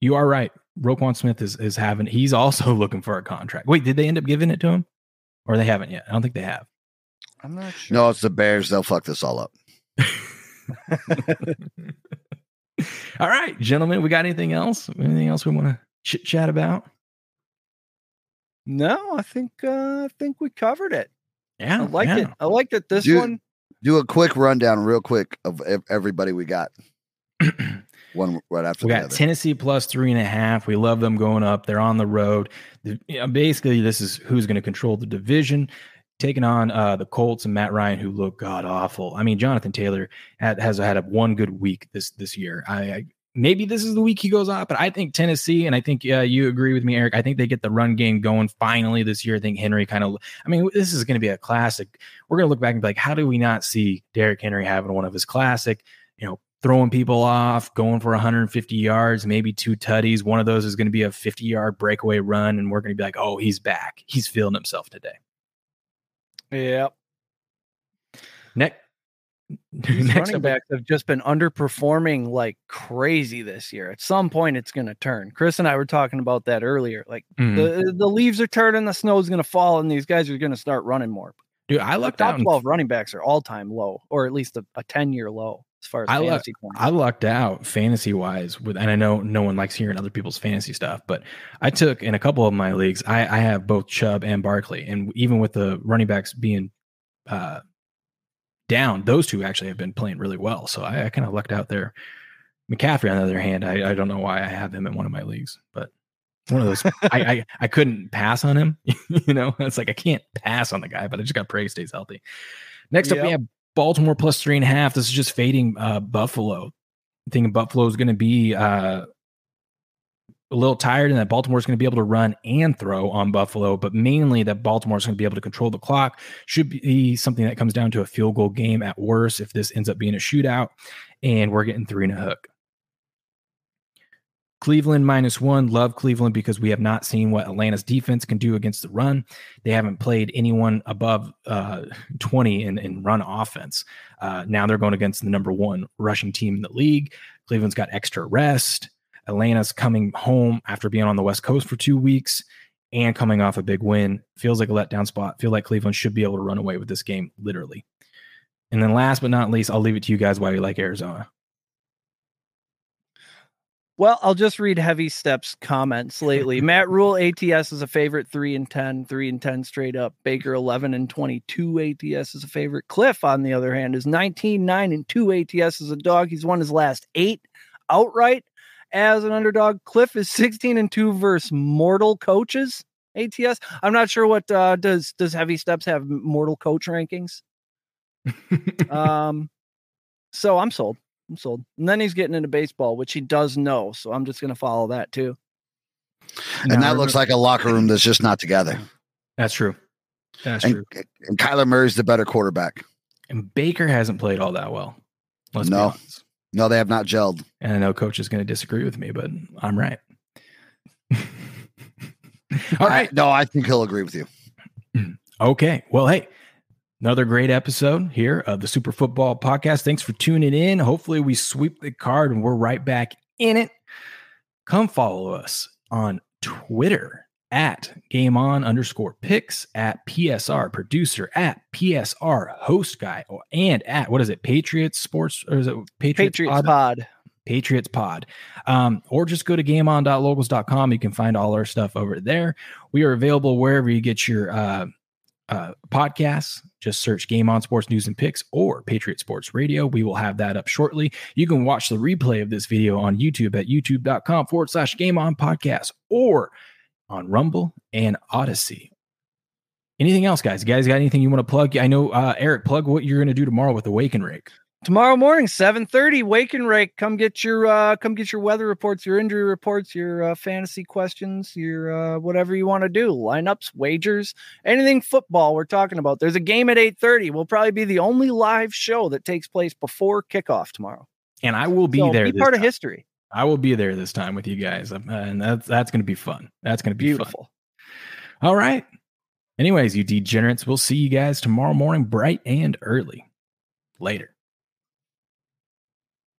Speaker 3: you are right. Roquan Smith is is having. He's also looking for a contract. Wait, did they end up giving it to him, or they haven't yet? I don't think they have.
Speaker 4: I'm not sure.
Speaker 5: No, it's the Bears. They'll fuck this all up.
Speaker 3: All right, gentlemen, we got anything else? Anything else we want to chit chat about?
Speaker 4: No, I think uh, I think we covered it.
Speaker 3: Yeah,
Speaker 4: I like
Speaker 3: yeah.
Speaker 4: it. I like that this
Speaker 5: Do-
Speaker 4: one.
Speaker 5: Do a quick rundown, real quick, of everybody we got. One right after
Speaker 3: We
Speaker 5: the
Speaker 3: got
Speaker 5: other.
Speaker 3: Tennessee plus three and a half. We love them going up. They're on the road. The- you know, basically, this is who's going to control the division, taking on uh, the Colts and Matt Ryan, who look god awful. I mean, Jonathan Taylor had, has had a one good week this this year. I, I maybe this is the week he goes off, but I think Tennessee, and I think uh, you agree with me, Eric. I think they get the run game going finally this year. I think Henry kind of. I mean, this is going to be a classic. We're going to look back and be like, how do we not see Derrick Henry having one of his classic? You know, throwing people off, going for 150 yards, maybe two tutties. One of those is going to be a 50 yard breakaway run, and we're going to be like, oh, he's back. He's feeling himself today.
Speaker 4: Yep.
Speaker 3: Next,
Speaker 4: These
Speaker 3: next
Speaker 4: running backs have just been underperforming like crazy this year. At some point, it's going to turn. Chris and I were talking about that earlier. Like
Speaker 3: Mhm.
Speaker 4: the the leaves are turning, the snow's going to fall, and these guys are going to start running more.
Speaker 3: dude, I
Speaker 4: The
Speaker 3: lucked
Speaker 4: top
Speaker 3: out.
Speaker 4: twelve running backs are all time low, or at least a, a ten year low as far as
Speaker 3: I
Speaker 4: fantasy points.
Speaker 3: I lucked out fantasy wise with, and I know no one likes hearing other people's fantasy stuff, but I took in a couple of my leagues, I, I have both Chubb and Barkley, and even with the running backs being uh, down, those two actually have been playing really well. So I, I kind of lucked out there. McCaffrey, on the other hand, I, I don't know why I have him in one of my leagues, but one of those I, I I couldn't pass on him. you know, it's like I can't pass on the guy, but I just got to pray he stays healthy. Next up, we have Baltimore plus three and a half. This is just fading uh, Buffalo. I think Buffalo is going to be uh, a little tired, and that Baltimore is going to be able to run and throw on Buffalo, but mainly that Baltimore is going to be able to control the clock. Should be something that comes down to a field goal game at worst if this ends up being a shootout, and we're getting three and a hook. Cleveland minus one. Love Cleveland because we have not seen what Atlanta's defense can do against the run. They haven't played anyone above uh, 20 in, in run offense. Uh, now they're going against the number one rushing team in the league. Cleveland's got extra rest. Atlanta's coming home after being on the West Coast for two weeks and coming off a big win. Feels like a letdown spot. Feel like Cleveland should be able to run away with this game, literally. And then last but not least, I'll leave it to you guys why you like Arizona.
Speaker 4: Well, I'll just read Heavy Steps comments lately. Matt Rhule ATS is a favorite, three and 10, three and 10 straight up. Baker 11 and 22 ATS is a favorite. Kliff, on the other hand, is 19, 9 and 2 ATS as a dog. He's won his last eight outright as an underdog. Kliff is 16 and 2 versus mortal coaches ATS. I'm not sure what uh, does does Heavy Steps have mortal coach rankings. Um, so I'm sold. I'm sold. And then he's getting into baseball, which he does know. So I'm just gonna follow that too.
Speaker 5: and that looks like a locker room that's just not together.
Speaker 3: That's true. That's
Speaker 5: And,
Speaker 3: true.
Speaker 5: and Kyler Murray's the better quarterback.
Speaker 3: And Baker hasn't played all that well. Let's
Speaker 5: No. No, they have not gelled.
Speaker 3: And I know coach is going to disagree with me, but I'm right. all right.
Speaker 5: No, I think he'll agree with you.
Speaker 3: Okay. Well, hey, another great episode here of the Super Football Podcast. Thanks for tuning in. Hopefully, we sweep the card and we're right back in it. Come follow us on Twitter at game on underscore picks at PSR producer at PSR host guy or and at what is it Patriots sports or is it Patriots,
Speaker 4: Patriots
Speaker 3: Pod?
Speaker 4: pod.
Speaker 3: Patriots Pod. Um, or just go to gameon.locals.com. You can find all our stuff over there. We are available wherever you get your uh, uh, podcasts. Just search Game On Sports News and Picks or Patriot Sports Radio. We will have that up shortly. You can watch the replay of this video on YouTube at youtube.com forward slash Game On Podcast or on Rumble and Odysee. Anything else, guys? You guys got anything you want to plug? I know, uh, Eric, plug what you're going to do tomorrow with and Rake.
Speaker 4: Tomorrow morning, 7:30, Wake and Rake. Come get your uh come get your weather reports, your injury reports, your uh, fantasy questions, your uh whatever you want to do, lineups, wagers, anything football we're talking about. There's a game at 8:30. We'll probably be the only live show that takes place before kickoff tomorrow.
Speaker 3: And I will be
Speaker 4: So
Speaker 3: there.
Speaker 4: Be part of history.
Speaker 3: I will be there this time with you guys, um, and that's that's going to be fun. That's going to be fun.
Speaker 4: Beautiful.
Speaker 3: All right. Anyways, you degenerates, we'll see you guys tomorrow morning, bright and early. Later.